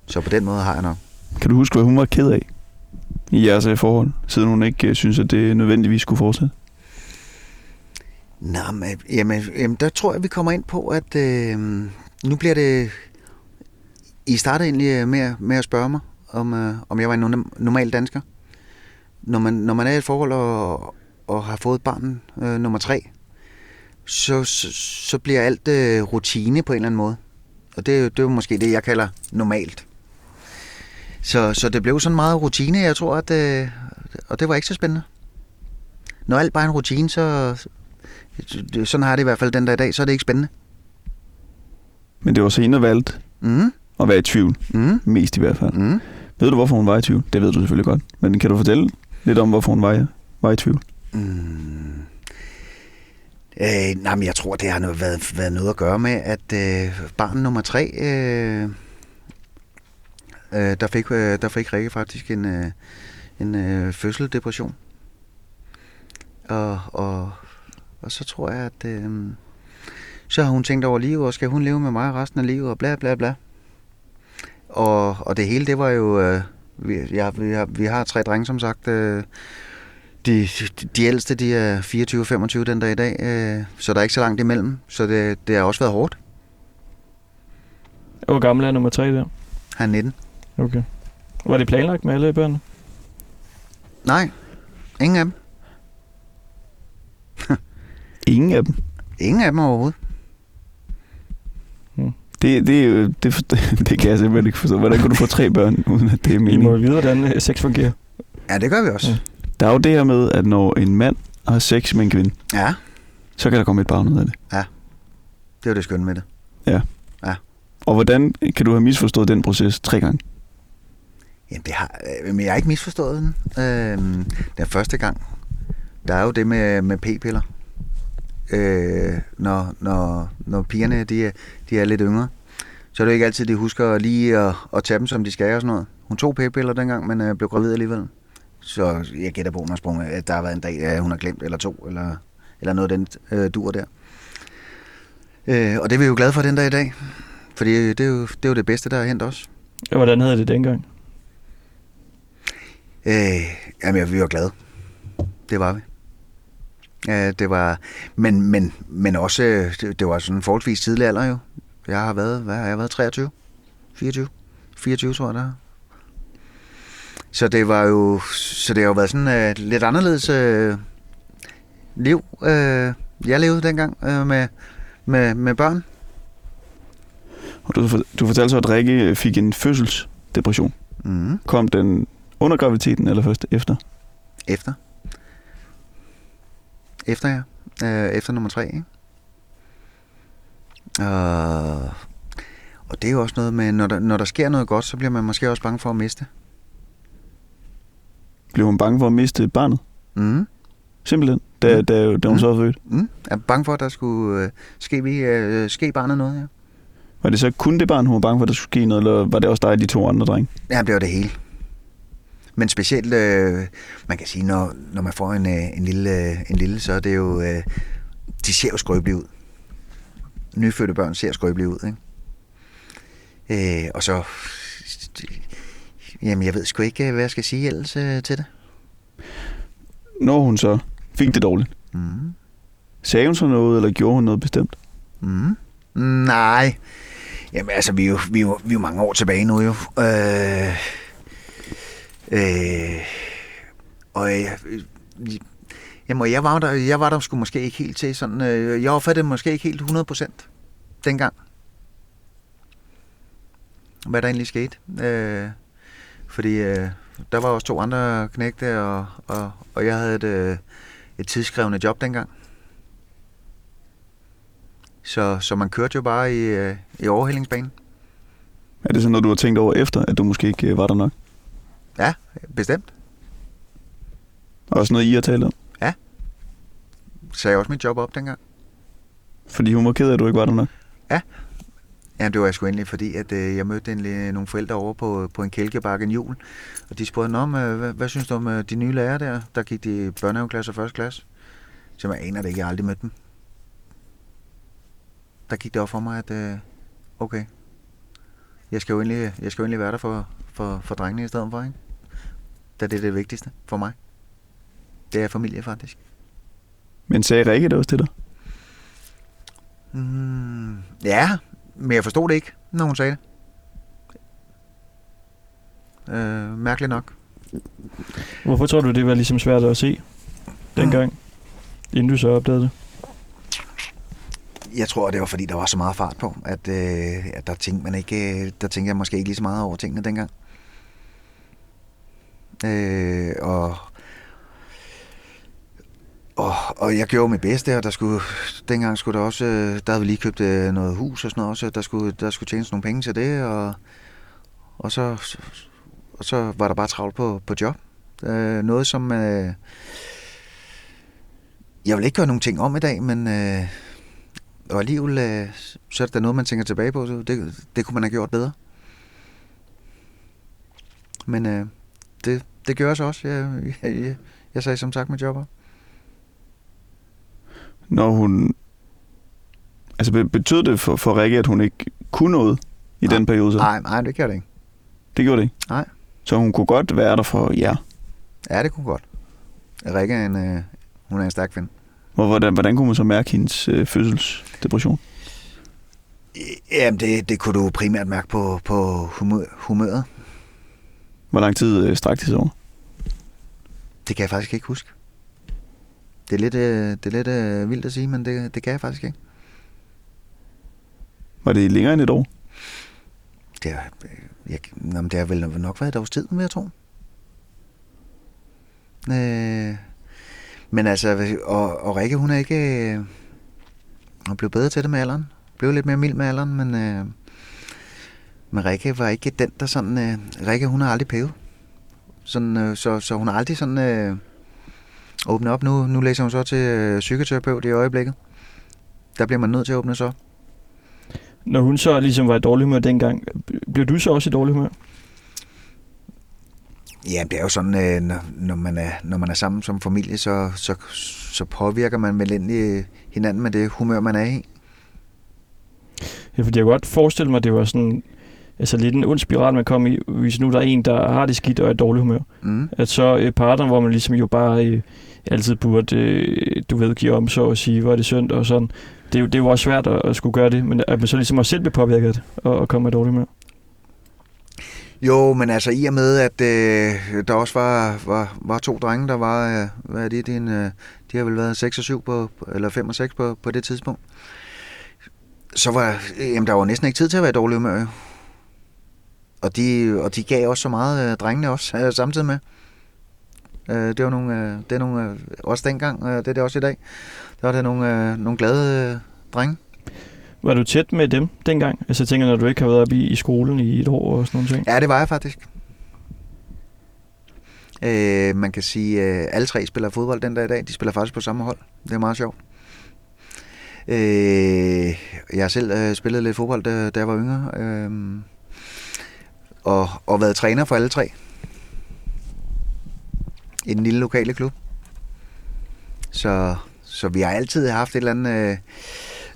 Så på den måde har jeg nok. Kan du huske, hvad hun var ked af i jeres øh, forhold, siden hun ikke øh, synes, at det nødvendigvis skulle fortsætte? Nå, men, jamen, jamen, der tror jeg, vi kommer ind på, at øh, nu bliver det... I startede egentlig øh, med, at- med at spørge mig, om, øh, om jeg var en normal dansker. Når man, når man er i et forhold og, og har fået barn øh, nummer tre, så, så, så bliver alt øh, rutine på en eller anden måde. Og det, er det er måske det, jeg kalder normalt. Så, så det blev sådan meget rutine, jeg tror, at... Øh, og det var ikke så spændende. Når alt bare er en rutine, så, sådan har jeg det i hvert fald den dag i dag, så er det ikke spændende. Men det var der valgte Mm, at være i tvivl. mm, Mest i hvert fald. mm. Ved du, hvorfor hun var i tvivl? Det ved du selvfølgelig godt. Men kan du fortælle lidt om, hvorfor hun var, var i tvivl? Mm. Øh, nej, men jeg tror, det har noget, været, været noget at gøre med, at øh, barn nummer tre, øh, øh, der, fik, øh, der fik Rikke faktisk en, øh, en øh, fødseldepression. Og, og, og så tror jeg, at øh, så har hun tænkt over livet, og skal hun leve med mig resten af livet, og bla bla bla. Og, og det hele, det var jo... Øh, vi, ja, vi, har, vi har tre drenge, som sagt. Øh, de, de, de ældste, de er 24-25 den dag i dag, øh, så der er ikke så langt imellem. Så det, det har også været hårdt. Hvor gammel er nummer tre der? Han er 19. Okay. Var det planlagt med alle børnene? Nej, ingen af dem. Ingen af dem. Ingen af dem overhovedet. Det, det, er jo- det, forstår- det kan jeg simpelthen ikke forstå. Hvordan kan du få tre børn, uden at det er I må meningen? vide, hvordan øh, sex fungerer. Ja, det gør vi også. Ja. Der er jo det her med, at når en mand har sex med en kvinde, Ja, så kan der komme et barn ud af det. det er jo det skønne med det. Og hvordan kan du have misforstået den proces tre gange? Jamen, det har, øh, men jeg har ikke misforstået den. Øh, den første gang, der er jo det med, med p-piller. Øh, når, når, når pigerne de er, de er lidt yngre, så er det ikke altid, de husker lige at, at tage dem, som de skal og sådan noget. Hun tog p-piller dengang, men øh, blev gravid alligevel. Så jeg gætter på, har sprunget, at der har været en dag, at hun har glemt, eller to, eller, eller noget af den øh, dur der. Øh, og det er vi jo glade for den dag i dag. Fordi det er jo det, er jo det bedste, der er hent også. Og hvordan havde det dengang? Øh, jamen, ja, vi var glade. Det var vi. Det var, men, men, men også, øh, det, det var sådan en forholdsvis tidlig alder jo. Jeg har været, hvad har jeg været, 23? 24? 24, tror jeg, der. er. Så det var jo, så det har jo været sådan uh, lidt anderledes uh, liv, uh, jeg levede dengang uh, med, med, med børn. Og du, du fortalte så, at Rikke fik en fødselsdepression. Mm, Kom den under graviditeten, eller først efter? efter. Efter, ja. Uh, efter nummer tre, ikke? Og, og det er jo også noget med, når der, når der sker noget godt, så bliver man måske også bange for at miste. Blev hun bange for at miste barnet? Mm. Simpelthen, da, Mm. da, da hun Mm. så var født. Mm. Er bange for, at der skulle øh, ske, vi, øh, ske barnet noget, ja. Var det så kun det barn, hun var bange for, at der skulle ske noget, eller var det også dig og de to andre drenge? Ja, det var det hele. Men specielt, øh, man kan sige, når, når man får en, øh, en, lille, øh, en lille, så er det jo, øh, de ser jo skrøbelige ud. Nyfødte børn ser skrøbelige ud, ikke? Øh, og så, Jamen, jeg ved sgu ikke, hvad jeg skal sige ellers øh, til det. Når hun så fik det dårligt, Mm. sagde hun så noget, eller gjorde hun noget bestemt? Mm. Nej. Jamen altså, vi er, jo, vi, er jo, vi er jo mange år tilbage nu jo. Øh, øh, og jeg, jamen, jeg var der, jeg var der sgu måske ikke helt til sådan, øh, jeg opfattede måske ikke helt 100% dengang. Hvad der egentlig skete. Øh, fordi øh, der var også to andre knægte, og, og, og jeg havde et, øh, et tidskrævende job dengang. Så, så man kørte jo bare i, øh, i overhældingsbanen. Er det sådan noget, du har tænkt over efter, at du måske ikke øh, var der nok? Ja, bestemt. Og også noget, I har talt om? Så jeg også mit job op dengang. Fordi hun var ked af, at du ikke var der nok? Ja, det var jeg sgu endelig, fordi at, øh, jeg mødte en, nogle forældre over på, på en kælkebakke en jul. Og de spurgte, Nå, men, hvad, hvad synes du om øh, de nye lærere der? Der gik de børnehaveklasse og første klasse. Så jeg aner det ikke, jeg har aldrig mødt dem. Der gik det op for mig, at øh, okay, jeg skal jo endelig, jeg skal jo endelig være der for, for, for drengene i stedet for, ikke? Da det er det vigtigste for mig. Det er familie, faktisk. Men sagde Rikke det også til dig? Mm, ja, men jeg forstod det ikke, når hun sagde det. Øh, mærkeligt nok. Hvorfor tror du, det var ligesom svært at se dengang, inden du så opdagede det? Jeg tror, det var fordi, der var så meget fart på, at, øh, at der, tænkte man ikke, øh, der tænkte jeg måske ikke lige så meget over tingene dengang. Øh, og, og, og jeg gjorde mit bedste, og der skulle, dengang skulle der også, øh, der havde vi lige købt øh, noget hus og sådan noget også, der skulle, der skulle tjenes nogle penge til det, og, og, så, og så var der bare travlt på, på job. Øh, noget som, øh, jeg vil ikke gøre nogen ting om i dag, men øh, og alligevel, øh, så er det da noget, man tænker tilbage på. Så det, det kunne man have gjort bedre. Men øh, det, det gør jeg så også. Jeg, jeg, jeg, jeg sagde som sagt med jobber. Når hun... Altså be- betød det for, for Rikke, at hun ikke kunne noget i Nej. den periode? Så? Nej, nej, det gør det ikke. Det gjorde det ikke? Nej. Så hun kunne godt være der for jer? Ja, det kunne godt. Rikke er en, øh, hun er en stærk kvinde. Hvor, hvordan, hvordan kunne man så mærke hendes øh, fødselsdepression? Jamen, det, det kunne du primært mærke på, på humør, humøret. Hvor lang tid øh, strakte det sig over? Det kan jeg faktisk ikke huske. Det er lidt, øh, det er lidt øh, vildt at sige, men det, det kan jeg faktisk ikke. Var det længere end et år? Det, er, jeg, nå, men det har vel nok været et års tid, vil jeg tro. Øh, men altså, og, og Rikke, hun er ikke... Øh, hun blev bedre til det med alderen. Blev lidt mere mild med alderen, men... Øh, men Rikke var ikke den, der sådan... Øh, Rikke, hun har aldrig pævet. Sådan, øh, så, så hun har aldrig sådan... Øh, åbnet op nu. Nu læser hun så til øh, psykoterapeut i øjeblikket. Der bliver man nødt til at åbne så. Når hun så ligesom var i dårlig humør dengang, blev du så også i dårlig humør? Ja, det er jo sådan, øh, når, man er, når man er sammen som familie, så, så, så påvirker man vel endelig hinanden med det humør, man er i. Ja, fordi jeg kunne godt forestille mig, at det var sådan, altså lidt en ond spiral, man kom i, hvis nu der er en, der har det skidt og er dårlig humør. Mm. At så øh, partneren, hvor man ligesom jo bare øh, altid burde, øh, du ved, give omsorg og sige, hvor er det synd og sådan. Det, det er jo også svært at, at skulle gøre det, men at man så ligesom også selv bliver påvirket og, og kommer i dårlig humør. Jo, men altså i og med, at øh, der også var, var, var to drenge, der var, øh, hvad er det, det er en, øh, de har vel været 6 og 7 på, eller 5 og 6 på, på det tidspunkt. Så var, øh, jamen, der var næsten ikke tid til at være i dårlig humør, jo. Og de, og de gav også så meget, øh, drengene også, øh, samtidig med. Øh, det var nogle, øh, det er nogle, øh, også dengang, øh, det er det også i dag, der var det nogle, øh, nogle glade øh, drenge. Var du tæt med dem dengang? Altså jeg tænker, når du ikke har været oppe i, i skolen i et år og sådan noget. ting. Ja, det var jeg faktisk. Øh, man kan sige, at øh, alle tre spiller fodbold den dag i dag. De spiller faktisk på samme hold. Det er meget sjovt. Øh, jeg har selv øh, spillet lidt fodbold, da, da jeg var yngre. Øh, og, og været træner for alle tre. I den lille lokale klub. Så, så vi har altid haft et eller andet øh,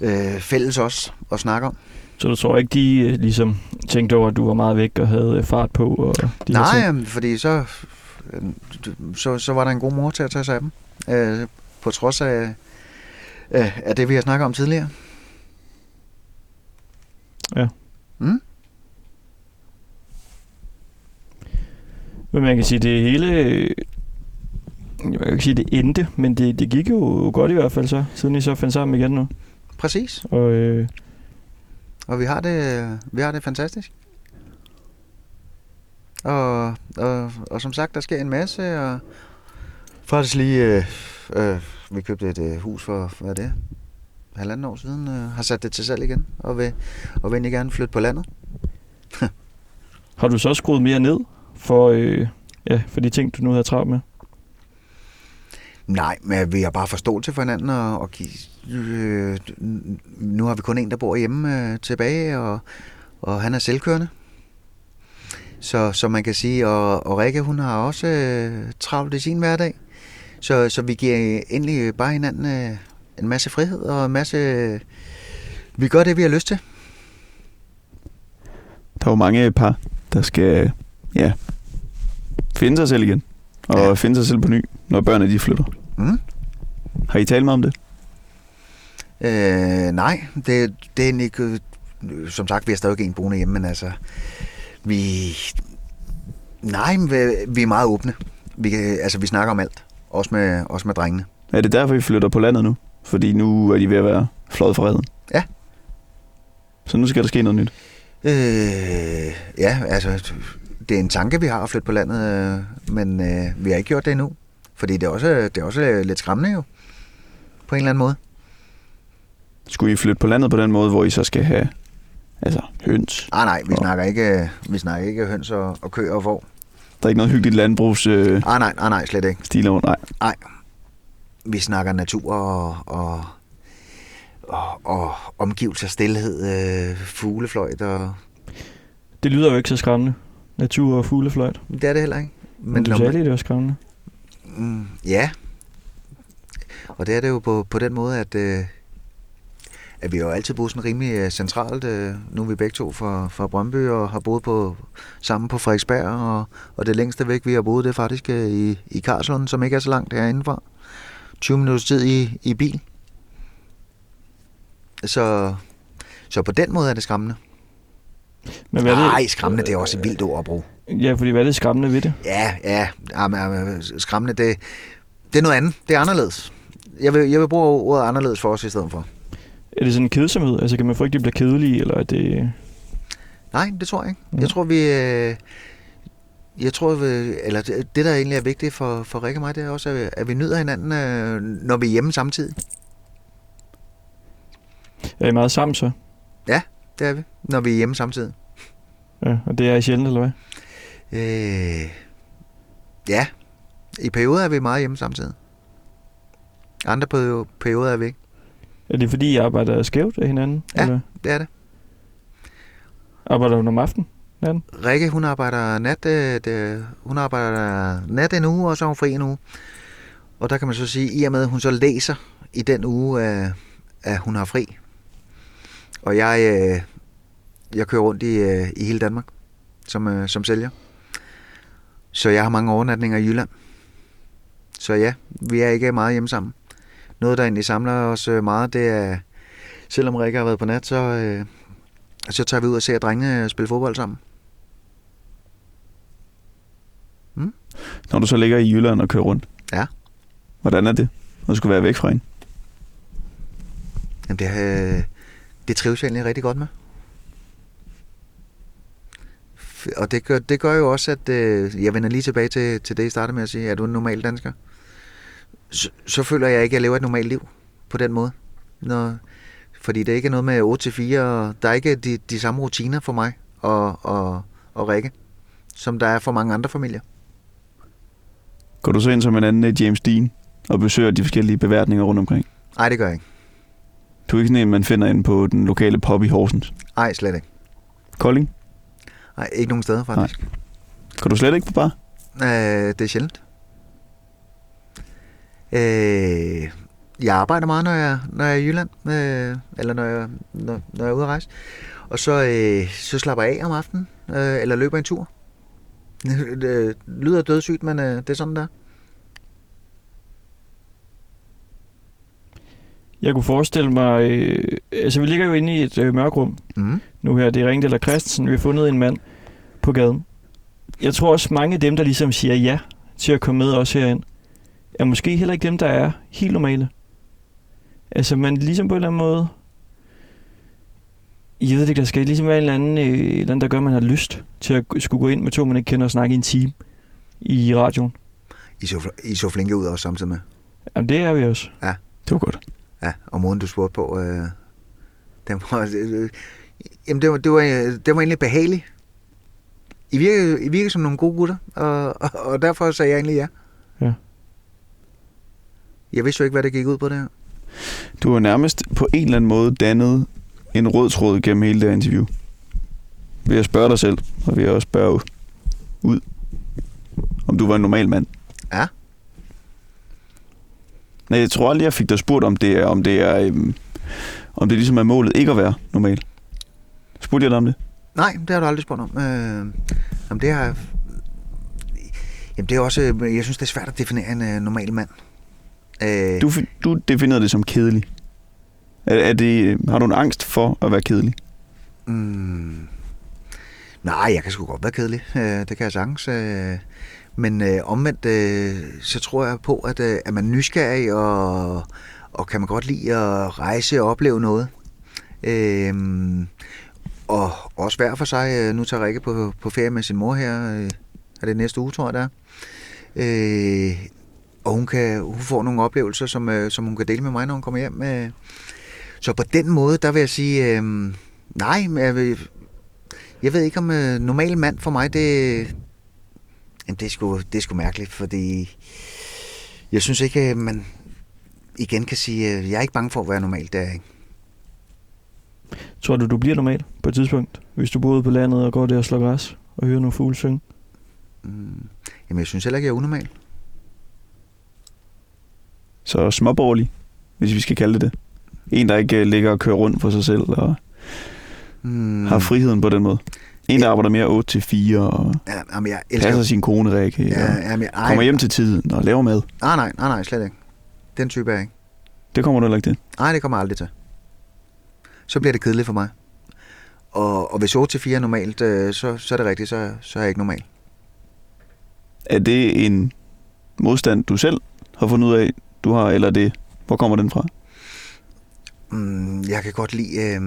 øh, fælles også at snakke om. Så du tror ikke, de øh, ligesom tænkte over, at du var meget væk og havde øh, fart på? Og de Nej, jamen, fordi så, øh, så, så var der en god mor til at tage sig af dem. Øh, på trods af, øh, af det, vi har snakket om tidligere. Ja. Mm? Men man kan sige, det hele... Jeg kan sige, det endte, men det, det gik jo godt i hvert fald så, siden I så fandt sammen igen nu. Præcis. Og øh, Og vi har det, vi har det fantastisk. Og, og, og som sagt, der sker en masse. Og faktisk lige, øh, øh, vi købte et øh, hus for, hvad er det, halvanden år siden, øh, har sat det til salg igen, og vil, og vil egentlig gerne flytte på landet. har du så skruet mere ned for, øh, ja, for de ting, du nu havde travlt med? Nej, men vi har bare forståelse for hinanden, og, og give, øh, nu har vi kun en, der bor hjemme øh, tilbage, og, og han er selvkørende. Så, så man kan sige, og, og Rikke, hun har også øh, travlt i sin hverdag. Så, så vi giver endelig bare hinanden øh, en masse frihed og en masse... Øh, vi gør det, vi har lyst til. Der er jo mange par, der skal øh, ja, finde sig selv igen. Og Ja. finde sig selv på ny, når børnene de flytter. Mm? Har I talt med om det? Øh, nej, det, det er ikke... Som sagt, vi har stadig en boende hjemme, men altså... Vi... Nej, vi, vi er meget åbne. Vi, kan, altså, vi snakker om alt. Også med, også med drengene. Er det derfor, I flytter på landet nu? Fordi nu er de ved at være fløjet fra redden? Ja. Så nu skal der ske noget nyt. Øh, ja, altså... Det er en tanke, vi har at flytte på landet, øh, men øh, vi har ikke gjort det endnu. Fordi det er også, det er også lidt skræmmende jo. På en eller anden måde. Skulle I flytte på landet på den måde, hvor I så skal have altså, høns? Ah, nej, vi Og- snakker ikke, vi snakker ikke høns og, og køer og får. Der er ikke noget hyggeligt landbrugsstil øh, Ah, nej, ah, nej, slet ikke. stil over? Nej. vi snakker natur og, og, og, og omgivelser, stillhed, øh, fuglefløjt, og Det lyder jo ikke så skræmmende. Natur og fuglefløjt. det er det heller ikke. Men du når sagde lige, det var skræmmende. Mm, ja. Og det er det jo på, på den måde, at, øh, at vi jo altid boet sådan rimelig øh, centralt. Øh, nu er vi begge to fra, fra Brøndby og har boet på, sammen på Frederiksberg, og, og det længste væk, vi har boet, det er faktisk øh, i, i Karlslund, som ikke er så langt herindefra. 20 minutters tid i, i bil. Så, så på den måde er det skræmmende. Men hvad er det? Nej, skræmmende, det er også et vildt ord at bruge. Ja, fordi hvad er det skræmmende ved det? Ja, ja, jamen, skræmmende, det, det er noget andet. Det er anderledes. Jeg vil, jeg vil bruge ordet anderledes for os i stedet for. Er det sådan en kedsomhed? Altså kan man frygte, at de bliver kedelige, eller er det... Nej, det tror jeg ikke. Ja. Jeg tror, vi... øh, Jeg tror, vi, eller det, der egentlig er vigtigt for, for Rikke og mig, det er også, at, at vi nyder hinanden, øh, når vi er hjemme samtidig. Er I meget sammen så? Det er vi, når vi er hjemme samtidig. Ja, og det er I sjældent, eller hvad? Øh, ja, i perioder er vi meget hjemme samtidig. Andre perio- perioder er vi ikke. Er det fordi, I arbejder skævt af hinanden? Ja. Eller Det er det. arbejder du om aftenen? Natten? Rikke, hun arbejder nat, øh, det, hun arbejder nat en uge, og så er hun fri en uge. Og der kan man så sige, i og med at hun så læser i den uge, at, at hun har fri. Og jeg, øh, jeg kører rundt i, øh, i hele Danmark som, øh, som sælger. Så jeg har mange overnatninger i Jylland. Så ja, vi er ikke meget hjemme sammen. Noget, der egentlig samler os øh, meget, det er, selvom Rikke har været på nat, så, øh, så tager vi ud og ser drengene spille fodbold sammen. Når du så ligger i Jylland og kører rundt. Ja. Hvordan er det? Du skulle være væk fra hende. Jamen, det, øh, det trives jeg egentlig rigtig godt med. Og det gør, det gør jo også, at øh, jeg vender lige tilbage til, til det, jeg startede med at sige, er du en normal dansker? Så, så føler jeg ikke, at jeg lever et normalt liv på den måde. Når, fordi det er ikke noget med 8 til 4, og der er ikke de, de samme rutiner for mig og, og, og Rikke, som der er for mange andre familier. Går du så ind som en anden øh, James Dean og besøger de forskellige beværtninger rundt omkring? Nej, det gør jeg ikke. Du er ikke sådan en, man finder inde på den lokale pub i Horsens. Nej, slet ikke. Kolding? Nej, ikke nogen steder faktisk. Går du slet ikke på bar? Øh, det er sjældent. Øh, jeg arbejder meget, når jeg, når jeg er i Jylland, øh, eller når jeg, når, når jeg er ude at rejse. og så, øh, så slapper jeg af om aftenen, øh, eller løber en tur. Det lyder dødssygt, men øh, det er sådan der. Jeg kunne forestille mig... Øh, altså, vi ligger jo inde i et øh, mørkrum Mm. nu her. Det er Ringdal og Christensen. Vi har fundet en mand på gaden. Jeg tror også, mange af dem, der ligesom siger ja til at komme med os herind, er måske heller ikke dem, der er helt normale. Altså, man ligesom på en eller anden måde... Jeg ved ikke, der skal ligesom være en eller anden, øh, eller andet, der gør, at man har lyst til at skulle gå ind med to, man ikke kender og snakke i en time i radioen. I, så, I så flinke ud også samtidig med. Jamen, det er vi også. Det var godt. Ja, og måden du spurgte på, øh, den var, øh, jamen det var, det, var, det var egentlig behageligt. I virker, I virker som nogle gode gutter, og, og, og derfor sagde jeg egentlig ja. Ja. Jeg vidste jo ikke, hvad det gik ud på det her. Du har nærmest på en eller anden måde dannet en rød tråd gennem hele det interview. Ved at spørge dig selv, og ved at også spørge ud, om du var en normal mand. Ja. Nej, jeg tror aldrig, jeg fik dig spurgt, om det er, om det er, øhm, om det ligesom er målet ikke at være normal. Spurgte jeg dig om det? Nej, det har du aldrig spurgt om. Øh, jamen det har... Jamen det er også... øh, Jeg synes, det er svært at definere en øh, normal mand. Øh, Du, du definerede det som kedelig. Er, er det, har du en angst for at være kedelig? Mm. Nej, jeg kan sgu godt være kedelig. Øh, det kan jeg sagtens. Øh, men øh, omvendt, øh, så tror jeg på, at øh, er man nysgerrig, og, og kan man godt lide at rejse og opleve noget. Øh, og også hver for sig. Øh, nu tager Rikke på, på ferie med sin mor her. Øh, er det næste uge, tror jeg, der. Øh, og hun, kan, hun får nogle oplevelser, som, øh, som hun kan dele med mig, når hun kommer hjem. Øh. Så på den måde, der vil jeg sige, øh, nej, jeg, vil, jeg ved ikke om øh, normal mand for mig, det, jamen, det, er sgu, det er sgu mærkeligt, fordi jeg synes ikke, at man igen kan sige, øh, jeg er ikke bange for at være normal, det er ikke. Tror du, du bliver normal på et tidspunkt, hvis du bor ude på landet og går der og slår græs og hører nogle fugle synge? Mm. Jamen, jeg synes heller ikke, jeg er unormal. Så småborgerlig, hvis vi skal kalde det det. En, der ikke øh, ligger og kører rundt for sig selv og mm. har friheden på den måde. En, der arbejder mere 8 til 4 og Ja, jamen, jeg elsker... passer sin kone, Rikke, ja, jamen, jeg, ej, kommer hjem til tiden og laver mad. Nej, nej, nej, nej, slet ikke. Den type er jeg ikke. Det kommer du heller ikke til. Nej, det kommer jeg aldrig til. Så bliver det kedeligt for mig. Og, og hvis 8 til 4 er normalt, øh, så, så er det rigtigt, så, så er jeg ikke normal. Er det en modstand, du selv har fundet ud af, du har, eller er det, hvor kommer den fra? Mm, jeg kan godt lide... Øh,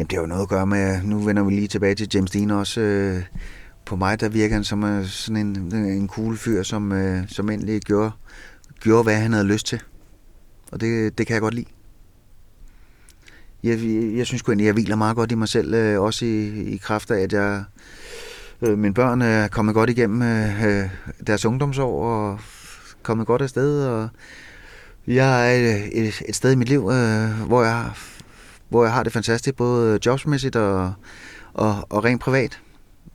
jamen, det har jo noget at gøre med... Nu vender vi lige tilbage til James Dean også. Øh, på mig, der virker han som øh, sådan en, en cool fyr, som, øh, som endelig gjorde, gjorde, hvad han havde lyst til. Og det, det kan jeg godt lide. Jeg, jeg, jeg synes egentlig, jeg hviler meget godt i mig selv, øh, også i, i kraft af, at jeg, øh, mine børn er kommet godt igennem øh, øh deres ungdomsår og kommet godt afsted. Og jeg er et, et, et sted i mit liv, øh, hvor, jeg, hvor jeg har det fantastisk, både jobsmæssigt og, og, og rent privat.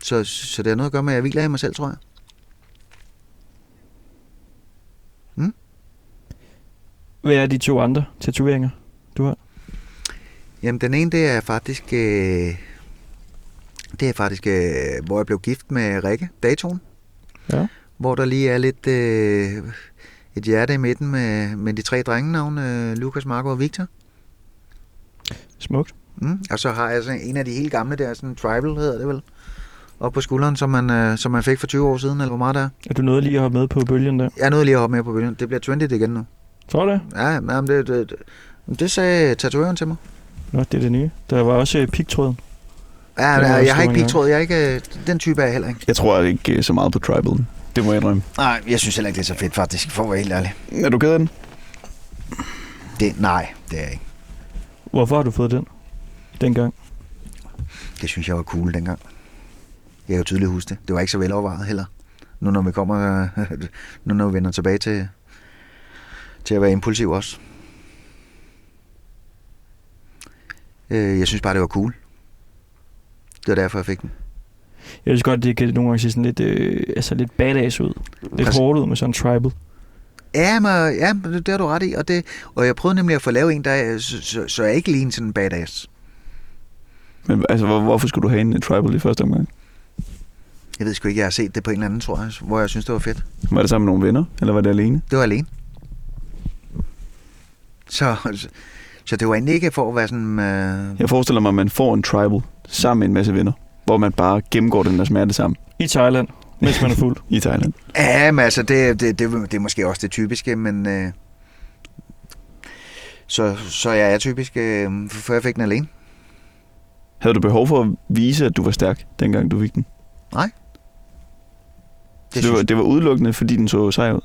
Så, så det har noget at gøre med, at jeg hviler i mig selv, tror jeg. Hvad er de to andre tatoveringer, du har? Jamen, den ene, det er faktisk... Øh, det er faktisk, øh, hvor jeg blev gift med Rikke, datoen. Ja. Hvor der lige er lidt... Øh, et hjerte i midten med, med de tre drengenavne, øh, Lukas, Marco og Victor. Smukt. Mm. Og så har jeg sådan en af de helt gamle der, sådan en tribal hedder det vel, op på skulderen, som man, øh, som man fik for 20 år siden, eller hvor meget der er. Er du noget lige at hoppe med på bølgen der? Jeg er nødt lige at hoppe med på bølgen. Det bliver trendy igen nu. Tror du det? Ja, jamen det, det, det, det sagde tatovøren til mig. Nå, det er det nye. Der var også øh, pigtråden. Ja, ja jeg har ikke pigtråd. Jeg er ikke, øh, den type er jeg heller ikke. Jeg tror ikke øh, så meget på tribal. Det må jeg indrømme. Nej, jeg synes heller ikke, det er så fedt faktisk, for at være helt ærlig. Er du ked af den? Det, nej, det er jeg ikke. Hvorfor har du fået den? Dengang. Det synes jeg var cool dengang. Jeg kan jo tydeligt huske det. Det var ikke så velovervejet heller. Nu når vi kommer, nu når vi vender tilbage til, til at være impulsiv også. Øh, Jeg synes bare, det var cool. Det var derfor, jeg fik den. Jeg synes godt, det kan nogle gange se sådan lidt, øh, altså lidt badass ud. Lidt Præcis. hårdt ud med sådan en tribal. Ja, men, ja, det, har du ret i. Og, det, og jeg prøvede nemlig at få lavet en, der, er- så, så, så jeg ikke ligner sådan en badass. Men altså, hvor, hvorfor skulle du have en tribal i første omgang? Jeg ved sgu ikke, jeg har set det på en eller anden, tror jeg, hvor jeg synes, det var fedt. Var det sammen med nogle venner, eller var det alene? Det var alene. Så, så, så det var egentlig ikke for at være sådan... Øh, Jeg forestiller mig, at man får en tribal sammen med en masse venner, hvor man bare gennemgår den der smerte sammen I Thailand, mens man er fuld. i Thailand. Ja, men altså, det, det, det, det er måske også det typiske, men... Øh, så, så jeg er typisk, øh, før jeg fik den alene. Havde du behov for at vise, at du var stærk, dengang du fik den? Nej. Det, det, var, det var udelukkende, fordi den så sej ud?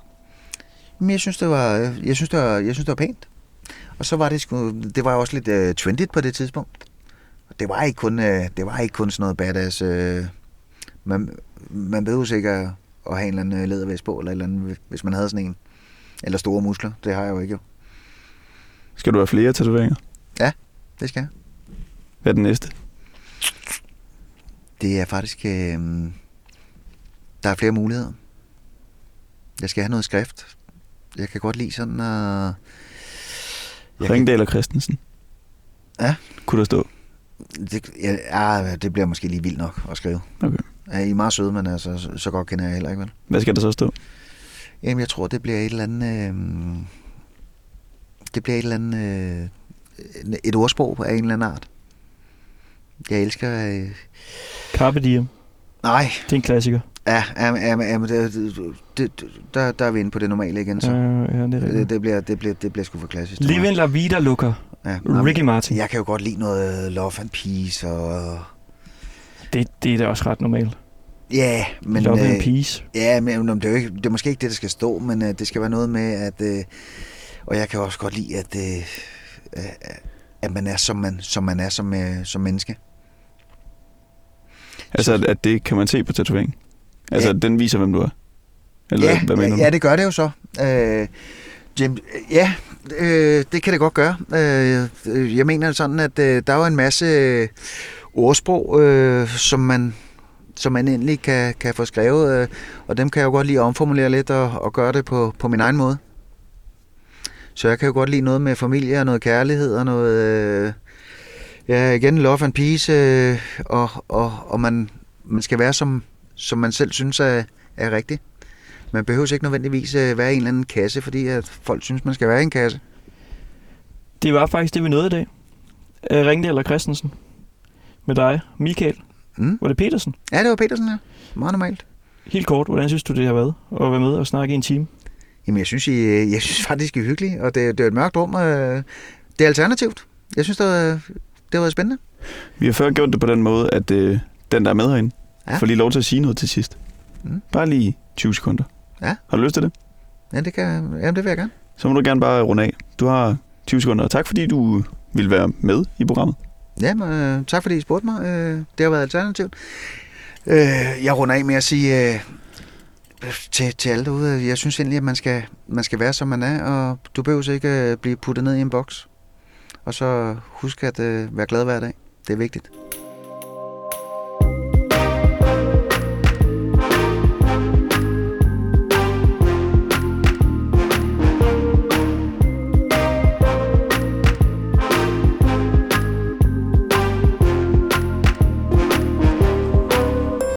men jeg synes, det var, jeg synes, det var, jeg synes, det var pænt. Og så var det sgu, det var også lidt øh, trendigt på det tidspunkt. Det var ikke kun, øh, det var ikke kun sådan noget badass. Øh, man, man behøver sikkert at have en eller anden øh, lædervæst på, eller, eller andet, hvis man havde sådan en. Eller store muskler. Det har jeg jo ikke, jo. Skal du have flere tatoveringer? Det skal jeg. Hvad er den næste? Det er faktisk... Øh, der er flere muligheder. Jeg skal have noget skrift. Jeg kan godt lide sådan at... Jeg kan, Ringdal og Christensen. Ja. Kunne der stå? det, ja, ja, det bliver måske lige vildt nok at skrive. Okay. Ja, I er meget søde, men altså, så, godt kender jeg heller ikke, vel? Hvad skal der så stå? Jamen, jeg tror, det bliver et eller andet... Øh, det bliver et eller andet... Øh, et ordsprog af en eller anden art. Jeg elsker... Øh, Carpe diem. nej, Det er en klassiker. ja, ja, ja, ja men det, det, der, der er vi inde på det normale igen, så. Ja, ja, det er Det, det, bliver, det, bliver, det bliver sgu for klassisk. Livin La Vida Lukker. Ja, Ricky Martin. Jeg kan jo godt lide noget Love and Peace og... Det, det er da også ret normalt. Ja, men... Love and øh, Peace. Ja, men det er, jo ikke, det er måske ikke det, der skal stå, men øh, det skal være noget med, at... Øh, og jeg kan også godt lide, at, øh, øh, at man er, som man, som man er som, øh, som menneske. Altså, at, at det kan man se på tatoveringen? Altså, Ja. den viser, hvem du er? Eller ja, hvad mener ja, du? det gør det jo så. Øh, Jim, ja, øh, det kan det godt gøre. Øh, øh, jeg mener sådan, at øh, der er jo en masse øh, ordsprog, øh, som man som man endelig kan, kan få skrevet, øh, og dem kan jeg jo godt lide at omformulere lidt og, og gøre det på, på min egen måde. Så jeg kan jo godt lide noget med familie og noget kærlighed og noget, øh, ja igen, love and peace, øh, og, og, og man, man skal være som, som man selv synes er, er rigtigt. Man behøver ikke nødvendigvis øh, være i en eller anden kasse, fordi at folk synes, man skal være i en kasse. Det var faktisk det, vi nåede i dag. Øh, Ringdal og Christensen. Med dig, Michael. Mm. Var det Petersen? Ja, det var Petersen, ja. Meget normalt. Helt kort, hvordan synes du, det har været at være med og snakke i en time? Jamen, jeg synes, I, jeg synes faktisk, I er hyggelige, og det, det er et mørkt rum. Øh, det er alternativt. Jeg synes, det var, det været spændende. Vi har før gjort det på den måde, at øh, den, der er med herinde, Ja. ja. får lige lov til at sige noget til sidst. Mm. Bare lige 20 sekunder. Ja. Har du lyst til det? Ja, det, kan, jamen, det vil jeg gerne. Så må du gerne bare runde af. Du har 20 sekunder, og tak fordi du vil være med i programmet. Ja, men, øh, tak fordi I spurgte mig. Øh, det har været alternativt. Øh, jeg runder af med at sige øh, øh til, til alle derude, øh, jeg synes egentlig, at man skal, man skal være, som man er, og du behøver ikke øh, blive puttet ned i en boks. Og så husk at øh, være glad hver dag. Det er vigtigt.